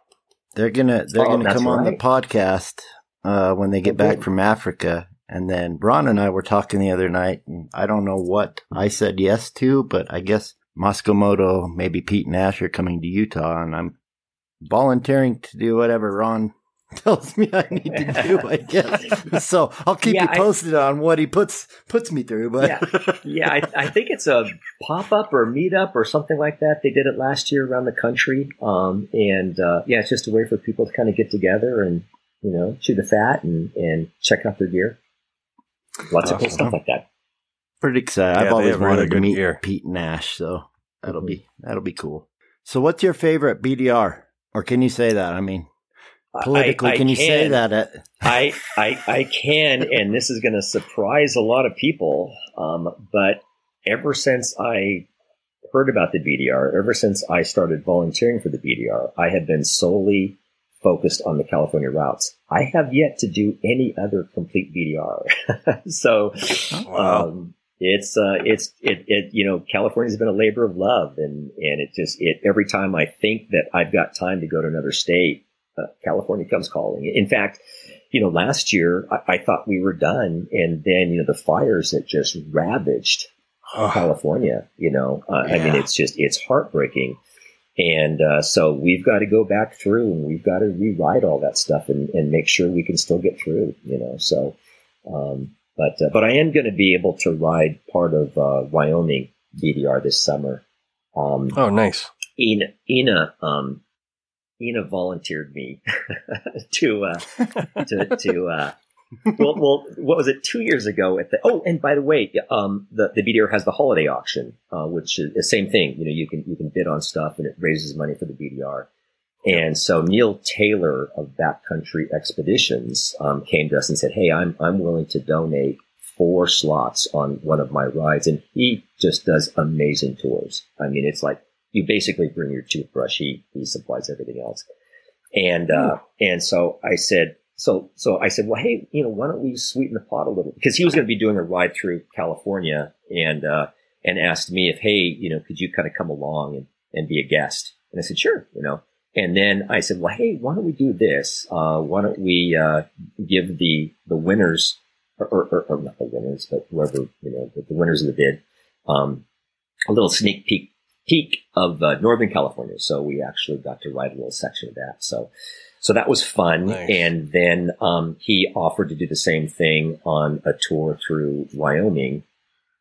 They're gonna they're oh, gonna come right. on the podcast uh, when they get back from Africa, And then Ron and I were talking the other night, and I don't know what I said yes to, but I guess Moto, maybe Pete Nash are coming to Utah, and I'm volunteering to do whatever Ron tells me I need to do, I guess. so I'll keep yeah, you posted I, on what he puts puts me through. But yeah, yeah I, I, think it's a pop up or meet up or something like that. They did it last year around the country, um, and uh, yeah, it's just a way for people to kind of get together and you know chew the fat and and check out their gear. Lots awesome. of cool stuff like that. Pretty excited. Yeah, I've always wanted to meet gear. Pete Nash, so that'll mm-hmm. be that'll be cool. So, what's your favorite BDR? Or can you say that? I mean, politically, I, I can you can. say that? At- I, I, I can, and this is going to surprise a lot of people. Um, but ever since I heard about the BDR, ever since I started volunteering for the BDR, I have been solely focused on the California routes. I have yet to do any other complete BDR. so, wow. um, it's uh, it's it, it you know California's been a labor of love and and it just it every time I think that I've got time to go to another state uh, California comes calling in fact you know last year I, I, thought we were done and then you know the fires that just ravaged oh. California you know uh, yeah. I mean it's just it's heartbreaking and uh, so we've got to go back through and we've got to rewrite all that stuff and, and make sure we can still get through you know so um, but uh, but I am going to be able to ride part of uh, Wyoming BDR this summer. Um, oh, nice. Ina Ina um, Ina volunteered me to uh, to to uh, well, well, what was it? Two years ago at the oh, and by the way, um, the the BDR has the holiday auction, uh, which is the same thing. You know, you can you can bid on stuff and it raises money for the BDR. And so Neil Taylor of Backcountry Expeditions um, came to us and said, "Hey, I'm I'm willing to donate four slots on one of my rides." And he just does amazing tours. I mean, it's like you basically bring your toothbrush. He he supplies everything else. And uh, and so I said, so so I said, well, hey, you know, why don't we sweeten the pot a little? Because he was going to be doing a ride through California, and uh, and asked me if, hey, you know, could you kind of come along and, and be a guest? And I said, sure, you know. And then I said, well, hey, why don't we do this? Uh, why don't we uh, give the the winners, or, or, or, not the winners, but whoever you know, the, the winners of the bid, um, a little sneak peek peak of uh, Northern California. So we actually got to ride a little section of that. So so that was fun. Nice. And then um, he offered to do the same thing on a tour through Wyoming.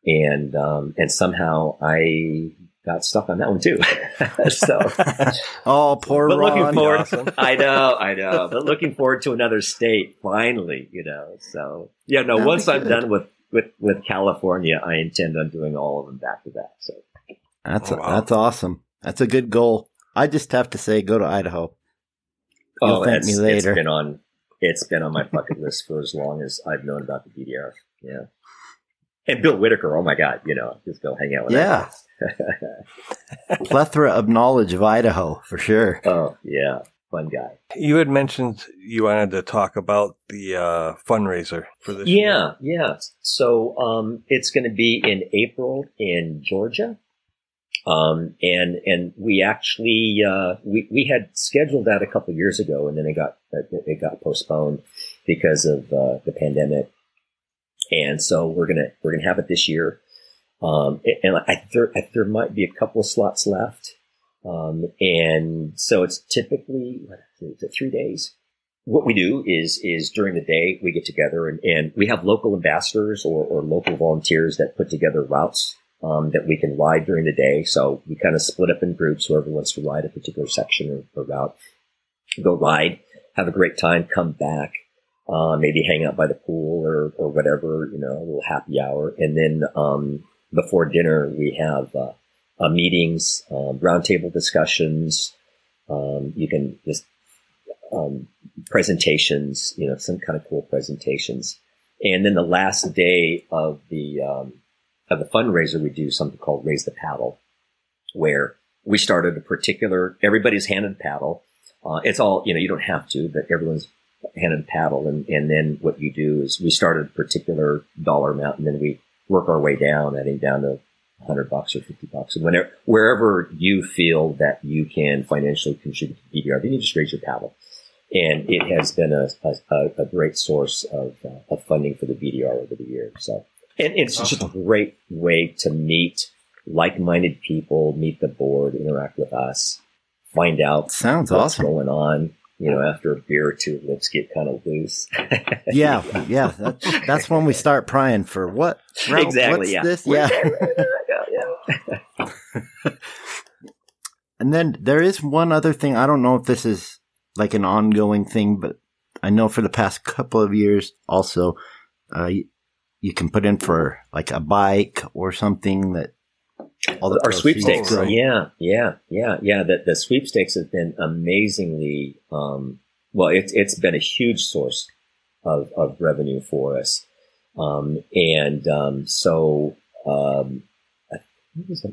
And um, and somehow I got stuck on that one too. so, oh, poor but Ron. Looking forward, awesome. I know, I know, but looking forward to another state finally. You know, so yeah, no. That'd once I'm done with with with California, I intend on doing all of them back to back. So that's oh, wow. that's awesome. That's a good goal. I just have to say, go to Idaho. You'll oh, thank me later. It's been on. It's been on my bucket list for as long as I've known about the BDR. Yeah. And Bill Whitaker, oh my God, you know, just go hang out with Yeah. Plethora of knowledge of Idaho for sure. Oh yeah, fun guy. You had mentioned you wanted to talk about the uh, fundraiser for this. Yeah, year. yeah. So um, it's going to be in April in Georgia, um, and and we actually uh, we we had scheduled that a couple years ago, and then it got it got postponed because of uh, the pandemic. And so we're gonna we're gonna have it this year. Um, and I, there, I, there might be a couple of slots left. Um, and so it's typically it, three days. What we do is is during the day we get together and, and we have local ambassadors or, or local volunteers that put together routes um, that we can ride during the day. So we kind of split up in groups. Whoever wants to ride a particular section or, or route, go ride, have a great time, come back, uh, maybe hang out by the pool or or whatever, you know, a little happy hour, and then um, before dinner, we have uh, uh, meetings, um, roundtable discussions. Um, you can just um, presentations, you know, some kind of cool presentations. And then the last day of the um, of the fundraiser, we do something called Raise the Paddle, where we started a particular. Everybody's handed a paddle. Uh, it's all you know. You don't have to, but everyone's handed a paddle, and and then what you do is we started a particular dollar amount, and then we work our way down, adding down to 100 bucks or 50 bucks. And whenever, wherever you feel that you can financially contribute to BDR, then you just raise your paddle. and it has been a, a, a great source of, uh, of funding for the BDR over the years. So, and it's awesome. just a great way to meet like-minded people, meet the board, interact with us, find out sounds what's awesome going on. You know, after a beer or two, lips get kind of loose. yeah, yeah, that's, that's when we start prying for what exactly. yeah, this? Yeah. yeah. and then there is one other thing. I don't know if this is like an ongoing thing, but I know for the past couple of years also, uh, you, can put in for like a bike or something that all the our sweepstakes. Right? Yeah, yeah, yeah, yeah. The, the sweepstakes has been amazingly, um, well, it's, it's been a huge source of, of revenue for us. Um, and, um, so, um,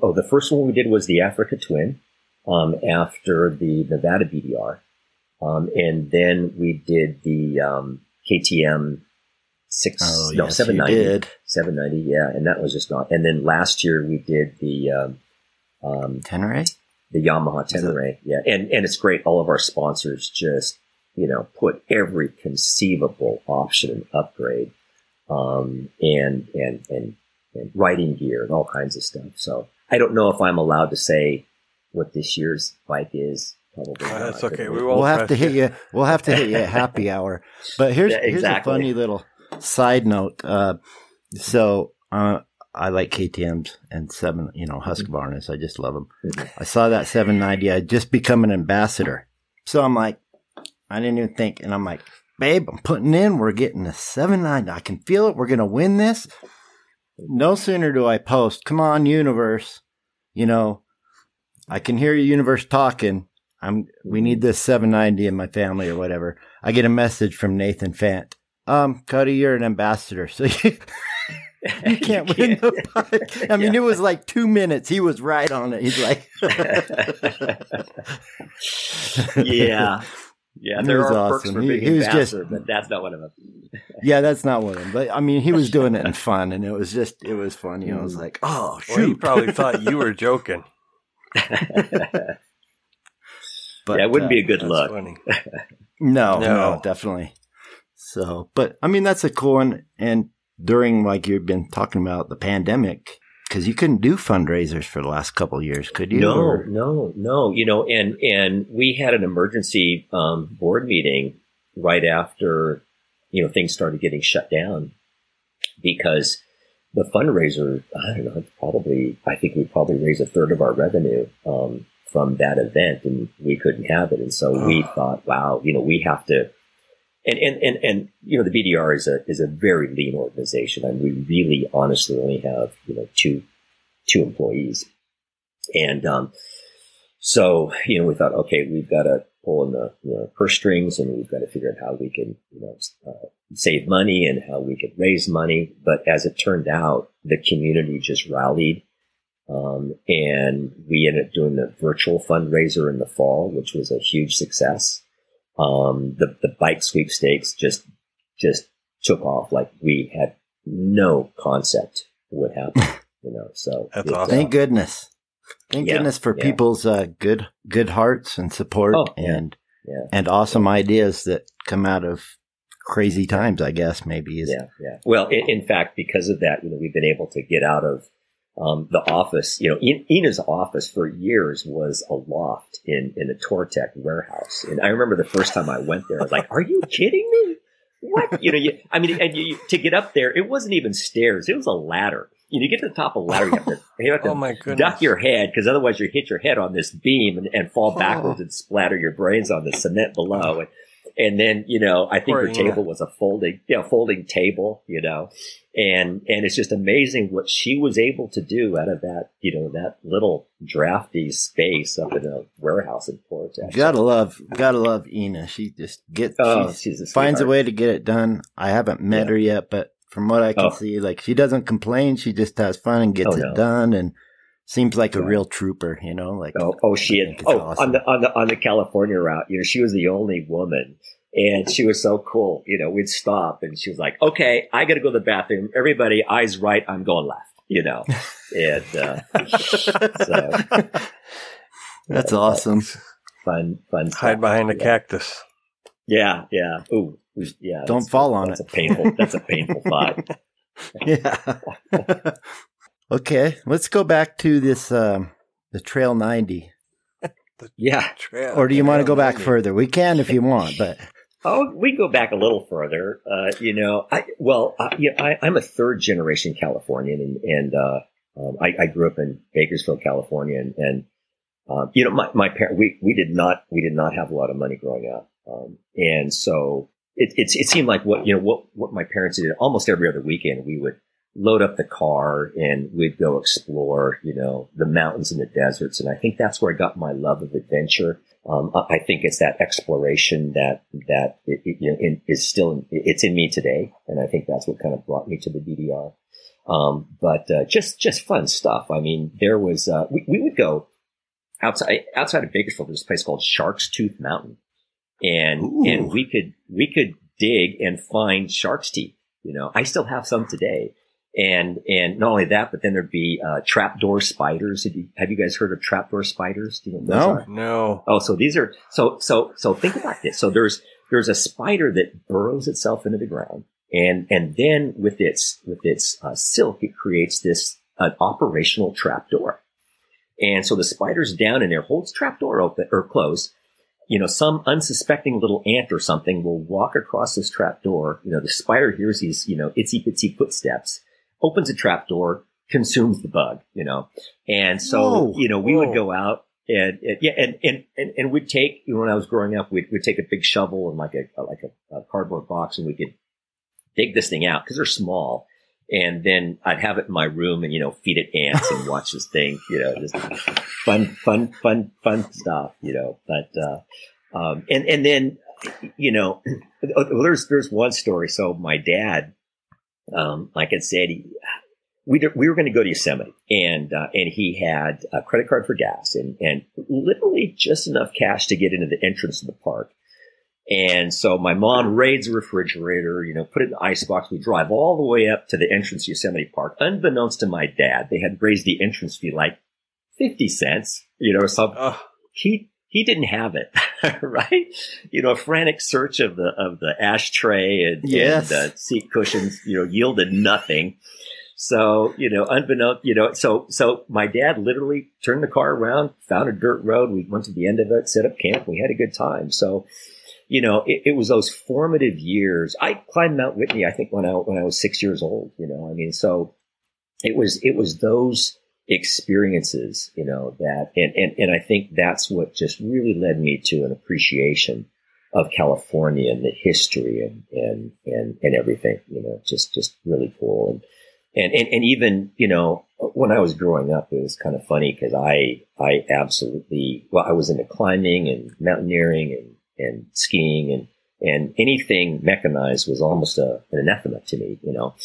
oh, the first one we did was the Africa Twin, um, after the Nevada BDR. Um, and then we did the um, KTM six, oh, no, yes, 790, 790. Yeah. And that was just not, and then last year we did the, um, um, Tenere, the Yamaha Tenere. Yeah. And, and it's great. All of our sponsors just, you know, put every conceivable option and upgrade, um, and, and, and, and riding gear and all kinds of stuff. So I don't know if I'm allowed to say what this year's bike is Probably uh, that's okay. We will have to hit you. We'll have to hit you at happy hour. But here's yeah, exactly. here's a funny little side note. Uh, so uh, I like KTM's and seven, you know, Husqvarna's. I just love them. I saw that 790. I just become an ambassador. So I'm like, I didn't even think, and I'm like, babe, I'm putting in. We're getting a 790. I can feel it. We're gonna win this. No sooner do I post, come on, universe. You know, I can hear your universe talking. I'm we need this 790 in my family or whatever. I get a message from Nathan Fant. Um, Cody, you're an ambassador, so you, you can't you win can't. the bike. I mean, yeah. it was like two minutes. He was right on it. He's like, yeah. Yeah, there are awesome. perks for being he, he was just, but that's not one of them. yeah, that's not one of them. But I mean, he was doing it in fun, and it was just, it was funny. I was like, oh, shoot. Well, he probably thought you were joking. But yeah, it wouldn't uh, be a good look. no, no, no, definitely. So, but I mean, that's a cool one. And during, like you've been talking about the pandemic, because you couldn't do fundraisers for the last couple of years, could you? No, or? no, no. You know, and and we had an emergency um, board meeting right after you know things started getting shut down because the fundraiser. I don't know. Probably, I think we probably raised a third of our revenue um, from that event and we couldn't have it. And so we thought, wow, you know, we have to, and, and, and, and, you know, the BDR is a, is a very lean organization. and we really honestly only have, you know, two, two employees. And, um, so, you know, we thought, okay, we've got to pull in the you know, purse strings and we've got to figure out how we can, you know, uh, save money and how we could raise money. But as it turned out, the community just rallied um, and we ended up doing the virtual fundraiser in the fall, which was a huge success. Um, the, the bike sweepstakes just, just took off like we had no concept would happen, you know, so That's awesome. thank goodness. Thank yeah, goodness for yeah. people's, uh, good, good hearts and support oh, and, yeah, and awesome ideas that come out of crazy times, I guess maybe is. Yeah. Yeah. Well, in, in fact, because of that, you know, we've been able to get out of, um, the office, you know, Ina's office for years was a loft in, in a Touratech warehouse. And I remember the first time I went there, I was like, are you kidding me? What? You know, you, I mean, and you, to get up there, it wasn't even stairs. It was a ladder. You know, you get to the top of the ladder, you have to, you have to oh duck your head because otherwise you hit your head on this beam and, and fall backwards oh. and splatter your brains on the cement below. And, and then, you know, I think Poor her table was a folding, you know, folding table, you know, and, and it's just amazing what she was able to do out of that, you know, that little drafty space up in a warehouse in Port. Gotta love, gotta love Ina. She just gets, oh, she a finds a way to get it done. I haven't met yeah. her yet, but from what I can oh. see, like she doesn't complain. She just has fun and gets oh, no. it done. And, seems like a real trooper, you know. Like oh, oh she had oh awesome. on the on the on the California route, you know, she was the only woman, and she was so cool. You know, we'd stop, and she was like, "Okay, I got to go to the bathroom. Everybody, eyes right. I'm going left." You know, and uh, so that's awesome. Fun, fun. Stuff. Hide behind a cactus. Yeah, yeah. Ooh, yeah. Don't fall on that's it. That's a painful. That's a painful thought. yeah. okay, let's go back to this um, the Trail 90. Yeah. Trail, Or do you want to go back 90. further? We can if you want, but Oh, we go back a little further. Uh, you know, I well, I, you know, I, I'm a third generation Californian, and, and uh, um, I, I grew up in Bakersfield, California, and, and um, you know, my my parents we we did not we did not have a lot of money growing up, um, and so it, it it seemed like what you know what what my parents did almost every other weekend we would load up the car and we'd go explore you know the mountains and the deserts, and I think that's where I got my love of adventure. Um, I think it's that exploration that that it, it, you know in, is still it's in me today, and I think that's what kind of brought me to the BDR. Um, but uh, just just fun stuff. I mean, there was uh, we, we would go outside outside of Bakersfield. There's a place called Shark's Tooth Mountain, and Ooh. and we could we could dig and find shark's teeth. You know, I still have some today. And and not only that, but then there'd be uh, trapdoor spiders. Have you, have you guys heard of trapdoor spiders? Do you know No. are? No. Oh, so these are so so so think about this. So there's there's a spider that burrows itself into the ground, and and then with its with its uh, silk, it creates this an operational trapdoor. And so the spider's down in there, holds trapdoor open or closed. You know, some unsuspecting little ant or something will walk across this trapdoor. You know, the spider hears these you know itsy bitsy footsteps, opens a trapdoor, consumes the bug. You know, and so Whoa. you know we Whoa. would go out and, and yeah, and, and, and, and we'd take, you know, when I was growing up, we'd, we'd take a big shovel and like a, like a, a cardboard box and we could dig this thing out because they're small. And then I'd have it in my room and, you know, feed it ants and watch this thing, you know, just fun, fun, fun, fun stuff, you know, but, uh, um, and, and then, you know, well, there's, there's one story. So my dad, um, like I said, he, we, did- we were going to go to Yosemite and, uh, and he had a credit card for gas and, and literally just enough cash to get into the entrance of the park. And so my mom raids the refrigerator, you know, put it in the icebox. We drive all the way up to the entrance to Yosemite Park. Unbeknownst to my dad, they had raised the entrance fee like 50 cents, you know, so Oh, he he didn't have it, right? You know, a frantic search of the of the ashtray and, Yes. and uh, seat cushions, you know, yielded nothing. So you know, unbeknownst, you know, so so my dad literally turned the car around, found a dirt road. We went to the end of it, set up camp. We had a good time. So you know, it, it was those formative years. I climbed Mount Whitney, I think, when I when I was six years old. You know, I mean, so it was it was those experiences, you know, that and, and, and I think that's what just really led me to an appreciation of California and the history and and and, and everything, you know, just just really cool. And, and and and even, you know, when I was growing up, it was kind of funny because I I absolutely well, I was into climbing and mountaineering and, and skiing and and anything mechanized was almost a, an anathema to me, you know.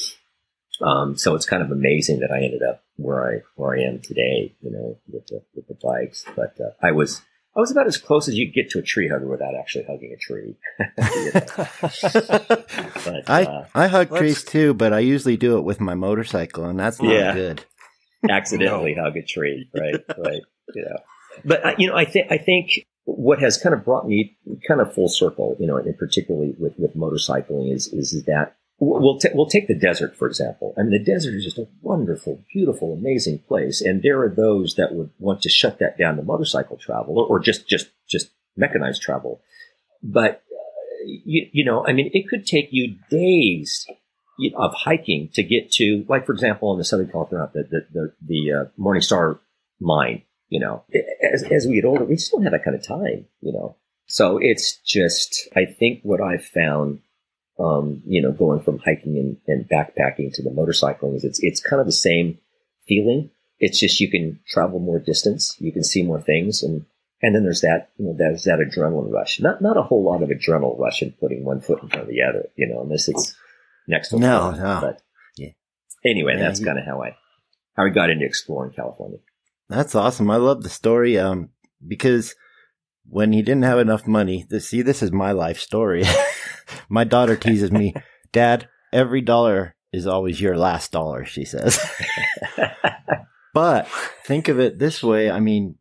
Um, so it's kind of amazing that I ended up where I where I am today, you know, with the with the bikes. But uh, I was I was about as close as you get to a tree hugger without actually hugging a tree. But I uh, I hug trees too, but I usually do it with my motorcycle, and that's not Yeah. good. accidentally hug a tree, right? Right. You know, but uh, you know, I think I think what has kind of brought me kind of full circle, you know, and particularly with with motorcycling is is that we'll ta- we'll take the desert for example. I mean, the desert is just a wonderful, beautiful, amazing place, and there are those that would want to shut that down to motorcycle travel or, or just just just mechanized travel. But uh, you, you know, I mean, it could take you days of hiking to get to, like for example, on the Southern California, the the the, the uh, Morning Star mine. You know, as as we get older, we just don't have that kind of time. You know, so it's just I think what I've found, um, you know, going from hiking and, and backpacking to the motorcycling is it's it's kind of the same feeling. It's just you can travel more distance, you can see more things, and and then there's that you know there's that adrenaline rush. Not not a whole lot of adrenaline rush in putting one foot in front of the other. You know, unless it's next to No, one. no. But Yeah. Anyway, Yeah, that's kind of how I how I got into exploring California. That's awesome. I love the story. Um, because when he didn't have enough money, this, see, this is my life story. my daughter teases me, Dad, every dollar is always your last dollar, she says. but think of it this way. I mean,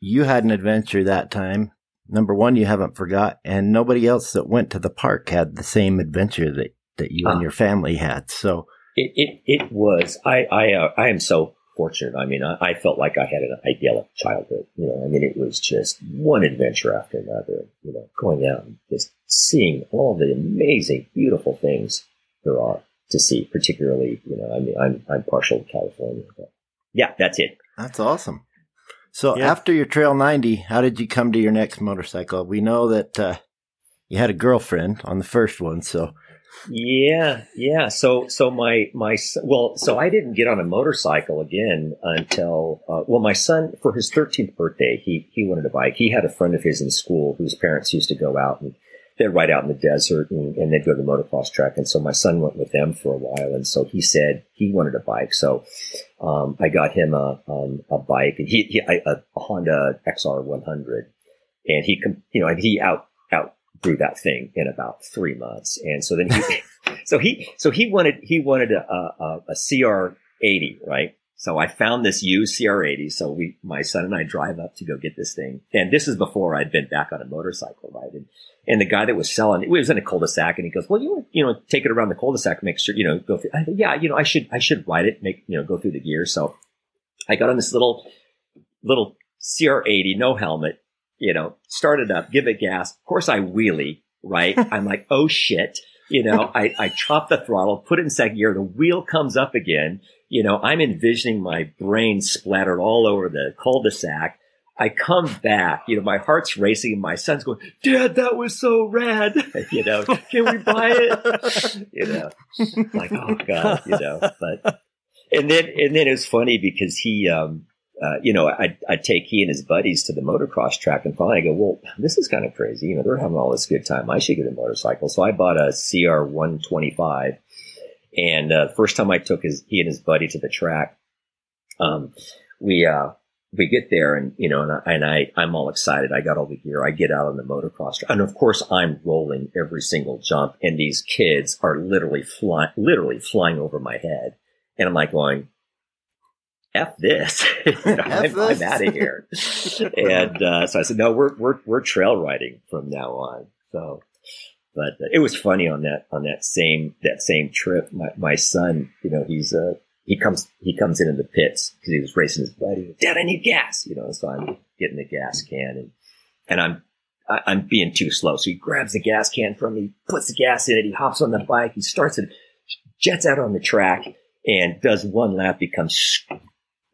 you had an adventure that time, number one, you haven't forgot, and nobody else that went to the park had the same adventure that, that you and your family had. So it, it, it was, I, I, uh, I am so fortunate. I mean, I, I, felt like I had an idyllic childhood. You know, I mean, it was just one adventure after another, you know, going out and just seeing all the amazing, beautiful things there are to see, particularly, you know, I mean, I'm, I'm partial to California, but yeah, that's it. That's awesome. So yeah. after your Trail 90, how did you come to your next motorcycle? We know that uh, you had a girlfriend on the first one, so yeah, yeah. So, so my my well, so I didn't get on a motorcycle again until uh, well, my son for his 13th birthday, he he wanted a bike. He had a friend of his in school whose parents used to go out and they'd ride out in the desert and, and they'd go to the motocross track. And so my son went with them for a while. And so he said he wanted a bike. So um, I got him a um, a bike, and he, he a, a Honda XR 100, and he you know and he out out through that thing in about three months. And so then he, so he, so he wanted, he wanted a, a, a CR80, right? So I found this used CR80. So we, my son and I drive up to go get this thing. And this is before I'd been back on a motorcycle, right? And, and the guy that was selling it was in a cul-de-sac and he goes, well, you you know, take it around the cul-de-sac, make sure, you know, go through. I yeah, you know, I should, I should ride it, make, you know, go through the gears. So I got on this little, little CR80, no helmet, you know, start it up, give it gas. Of course, I wheelie, right? I'm like, oh shit. You know, I, I chop the throttle, put it in second gear, the wheel comes up again. You know, I'm envisioning my brain splattered all over the cul-de-sac. I come back, you know, my heart's racing and my son's going, Dad, that was so rad. you know, can we buy it? you know, like, oh God, you know, but, and then, and then it's funny because he, um, uh, you know, I'd, I'd, take he and his buddies to the motocross track and finally I go, well, this is kind of crazy. You know, they're having all this good time. I should get a motorcycle. So I bought a CR 125. And, uh, first time I took his, he and his buddy to the track, um, we, uh, we get there and, you know, and I, and I, I'm all excited. I got all the gear. I get out on the motocross track. And of course I'm rolling every single jump and these kids are literally flying, literally flying over my head. And I'm like going, F this. you know, F I'm, this. I'm, out of here. and uh, so I said, no, we're, we're, we're trail riding from now on. So, but uh, it was funny on that, on that same, that same trip. My, my son, you know, he's, uh, he comes, he comes into the pits because he was racing his buddy. Dad, I need gas, you know, so I'm getting the gas can and, and I'm, I, I'm being too slow. So he grabs the gas can from me, puts the gas in it. He hops on the bike. He starts it, jets out on the track and does one lap, becomes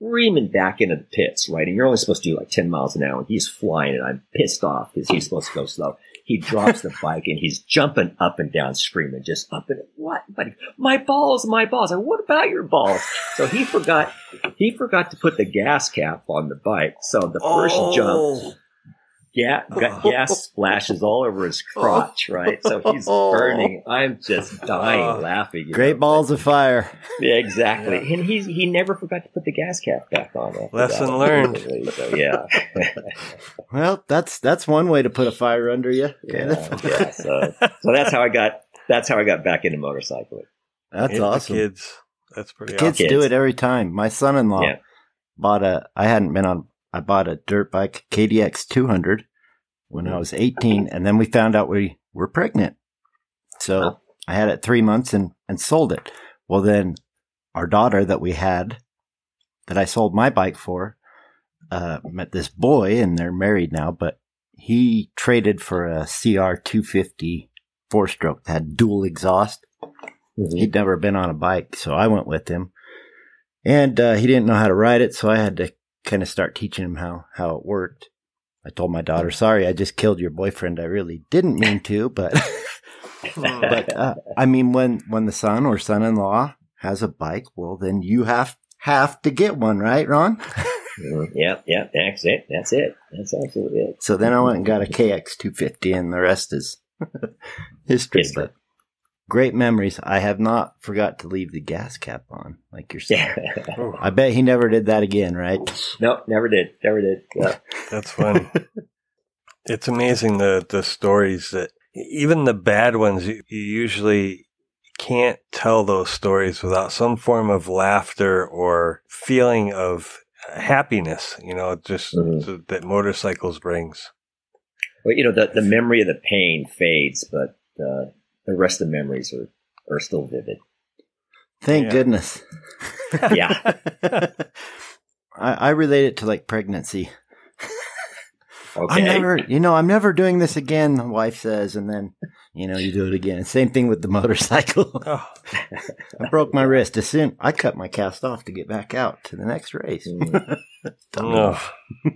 screaming back into the pits, right? And you're only supposed to do like 10 miles an hour. And he's flying and I'm pissed off because he's supposed to go slow. He drops the bike and he's jumping up and down, screaming, just up and what? Buddy, my balls, my balls. I what about your balls? So he forgot, he forgot to put the gas cap on the bike. So the first oh. jump, gas, gas splashes all over his crotch, right? So he's burning. I'm just dying oh, laughing. Great know? balls of fire. Yeah, exactly. Yeah. And he he never forgot to put the gas cap back on. Lesson that. learned. So, yeah. well, that's that's one way to put a fire under you. Yeah. yeah. So, so that's how I got that's how I got back into motorcycling. That's awesome. kids. That's pretty. Kids awesome. do it every time. My son-in-law yeah. bought a. I hadn't been on I bought a dirt bike, KDX 200, when I was 18, and then we found out we were pregnant. So I had it three months and, and sold it. Well, then our daughter that we had, that I sold my bike for, uh, met this boy, and they're married now, but he traded for a CR 250 four stroke that had dual exhaust. Mm-hmm. He'd never been on a bike, so I went with him. And uh, he didn't know how to ride it, so I had to kind of start teaching him how how it worked. I told my daughter, "Sorry, I just killed your boyfriend. I really didn't mean to, but but uh, I mean when when the son or son-in-law has a bike, well then you have have to get one, right, Ron?" mm-hmm. yeah, yeah, that's it. That's it. That's absolutely it. So then I went and got a KX 250, and the rest is history. history. But great memories. I have not forgot to leave the gas cap on, like you're saying. I bet he never did that again, right? No, never did. Never did. Yeah. That's fun. it's amazing the the stories that even the bad ones you, you usually can't tell those stories without some form of laughter or feeling of happiness, you know, just mm-hmm. that motorcycles brings. Well, you know, the, the memory of the pain fades, but uh, the rest of the memories are, are still vivid. Thank Yeah. goodness. Yeah. I, I relate it to like pregnancy. Okay. I'm never, you know, I'm never doing this again. The wife says, and then, you know, you do it again. Same thing with the motorcycle. Oh, I broke my wrist. As soon I cut my cast off to get back out to the next race. Oh.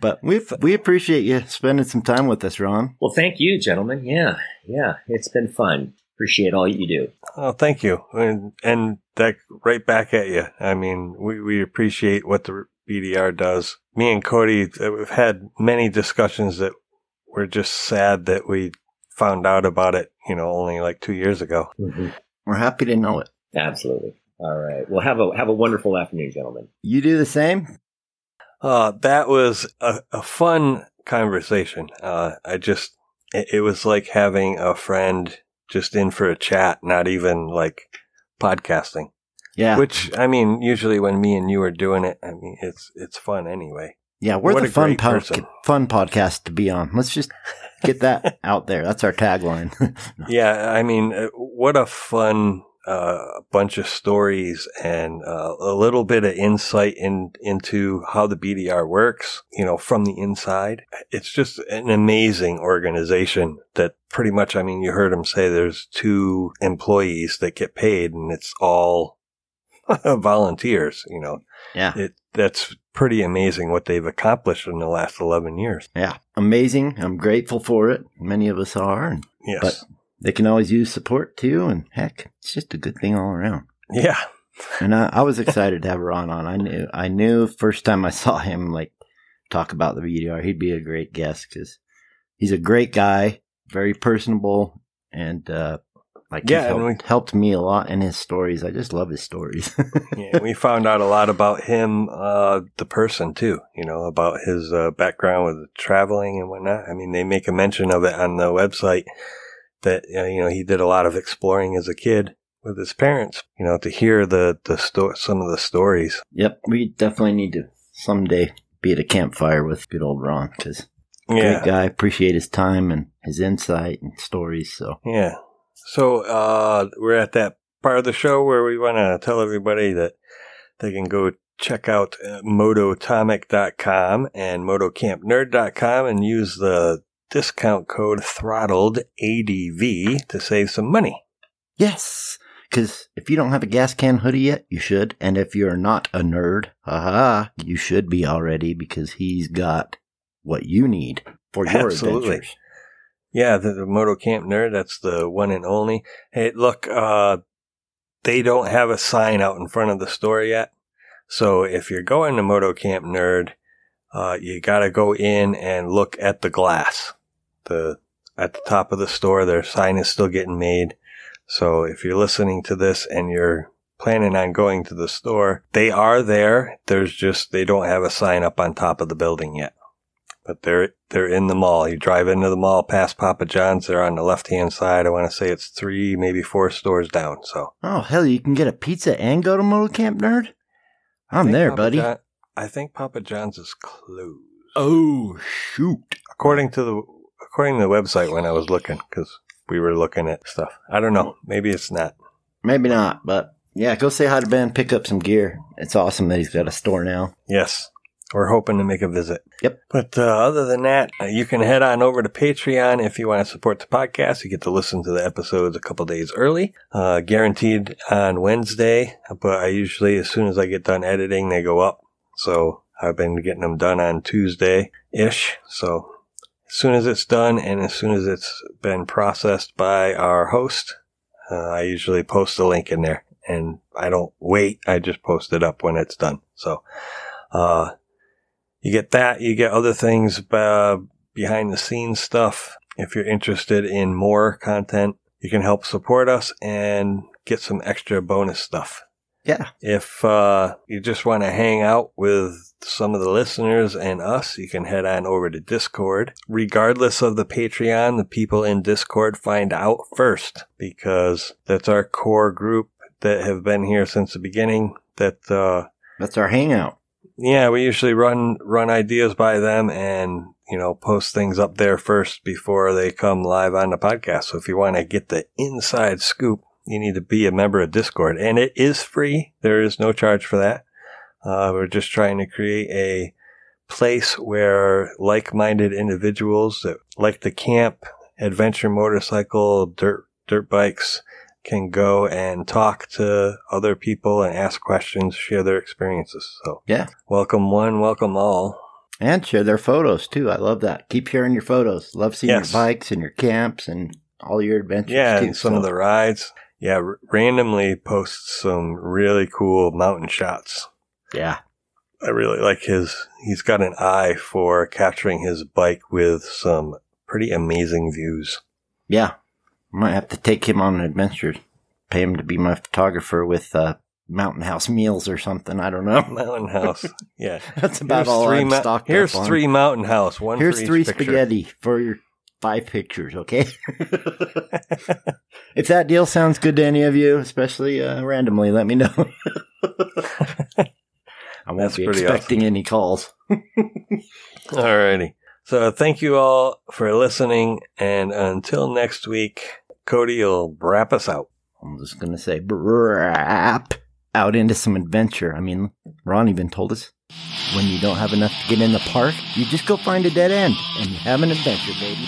But we we appreciate you spending some time with us, Ron. Well, thank you, gentlemen. Yeah, yeah, it's been fun. Appreciate all you do. Oh, thank you, and and that right back at you. I mean, we we appreciate what the BDR does. Me and Cody, uh, we've had many discussions that we're just sad that we found out about it. You know, only like two years ago. We're happy to know it. Absolutely. All right. Well, have a have a wonderful afternoon, gentlemen. You do the same. Uh, that was a, a fun conversation. Uh, I just, it, it was like having a friend just in for a chat, not even like podcasting. Yeah, Which I mean, usually when me and you are doing it, I mean it's it's fun anyway. yeah. We're what the a fun person. fun podcast to be on. Let's just get that out there. That's our tagline. Yeah, I mean, uh, what a fun uh, bunch of stories and uh, a little bit of insight in into how the BDR works. You know, from the inside, it's just an amazing organization. That pretty much, I mean, you heard him say there's two employees that get paid, and it's all volunteers. You know, yeah, it that's pretty amazing what they've accomplished in the last 11 years. yeah. Amazing. I'm grateful for it. Many of us are, and Yes. But- they can always use support too. And heck, it's just a good thing all around. yeah. And I, I was excited to have Ron on. I knew, I knew first time I saw him like talk about the BDR, he'd be a great guest because he's a great guy, very personable, and uh, like Yeah, he's and helped, helped me a lot in his stories. I just love his stories. yeah, we found out a lot about him, uh, the person too, you know, about his uh, background with traveling and whatnot. I mean, they make a mention of it on the website that, uh, you know, he did a lot of exploring as a kid with his parents, you know, to hear the, the sto- some of the stories. yep, we definitely need to someday be at a campfire with good old Ron because Yeah. great guy. Appreciate his time and his insight and stories. So Yeah. So, uh, we're at that part of the show where we want to tell everybody that they can go check out uh, mototomic.com and motocampnerd.com and use the discount code throttled ADV to save some money. Yes, because if you don't have a gas can hoodie yet, you should. And if you're not a nerd, haha, you should be already because he's got what you need for your Absolutely. adventures. Yeah, the, the Moto Camp Nerd, that's the one and only. Hey, look, uh, they don't have a sign out in front of the store yet. So if you're going to Moto Camp Nerd, uh, you gotta go in and look at the glass. The, at the top of the store, their sign is still getting made. So if you're listening to this and you're planning on going to the store, they are there. There's just, they don't have a sign up on top of the building yet but they're they're in the mall. You drive into the mall past Papa John's. They're on the left hand side. I want to say it's three, maybe four stores down. So Oh, hell, you can get a pizza and go to Moto Camp Nerd? I'm there, Papa buddy. John- I think Papa John's is closed, Oh, shoot. according to the according to the website when I was looking because we were looking at stuff. I don't know. Maybe it's not. Maybe not, but yeah, go say hi to Ben, pick up some gear. It's awesome that he's got a store now. Yes. We're hoping to make a visit. Yep. But uh, other than that, uh, you can head on over to Patreon if you want to support the podcast. You get to listen to the episodes a couple days early, uh, guaranteed on Wednesday. But I usually, as soon as I get done editing, they go up. So I've been getting them done on Tuesday ish. So as soon as it's done and as soon as it's been processed by our host, uh, I usually post the link in there and I don't wait. I just post it up when it's done. So, uh, you get that. You get other things, uh, behind the scenes stuff. If you're interested in more content, you can help support us and get some extra bonus stuff. Yeah. If uh, you just want to hang out with some of the listeners and us, you can head on over to Discord. Regardless of the Patreon, the people in Discord find out first because that's our core group that have been here since the beginning. That uh, That's our hangout. Yeah, we usually run run ideas by them, and you know, post things up there first before they come live on the podcast. So if you want to get the inside scoop, you need to be a member of Discord and it is free. There is no charge for that. Uh, we're just trying to create a place where like-minded individuals that like to camp, adventure motorcycle, dirt, dirt bikes can go and talk to other people and ask questions, share their experiences. So Yeah. welcome one, welcome all. And share their photos too. I love that. Keep sharing your photos. Love seeing Yes. your bikes and your camps and all your adventures. Yeah, too. and some So, of the rides. Yeah, r- randomly posts some really cool mountain shots. Yeah. I really like his. He's got an eye for capturing his bike with some pretty amazing views. Yeah. Might have to take him on an adventure. Pay him to be my photographer with uh, Mountain House meals or something. I don't know. Mountain House. Yeah. That's about Here's all three I'm mou- stocked Here's up on. three Mountain House. One. Here's three picture. spaghetti for your five pictures, okay? if that deal sounds good to any of you, especially uh, randomly, let me know. I won't That's be expecting any calls. Alrighty. So thank you all for listening, and until next week, Cody will wrap us out. I'm just gonna say, brap out into some adventure. I mean, Ron even told us when you don't have enough to get in the park, you just go find a dead end and you have an adventure, baby.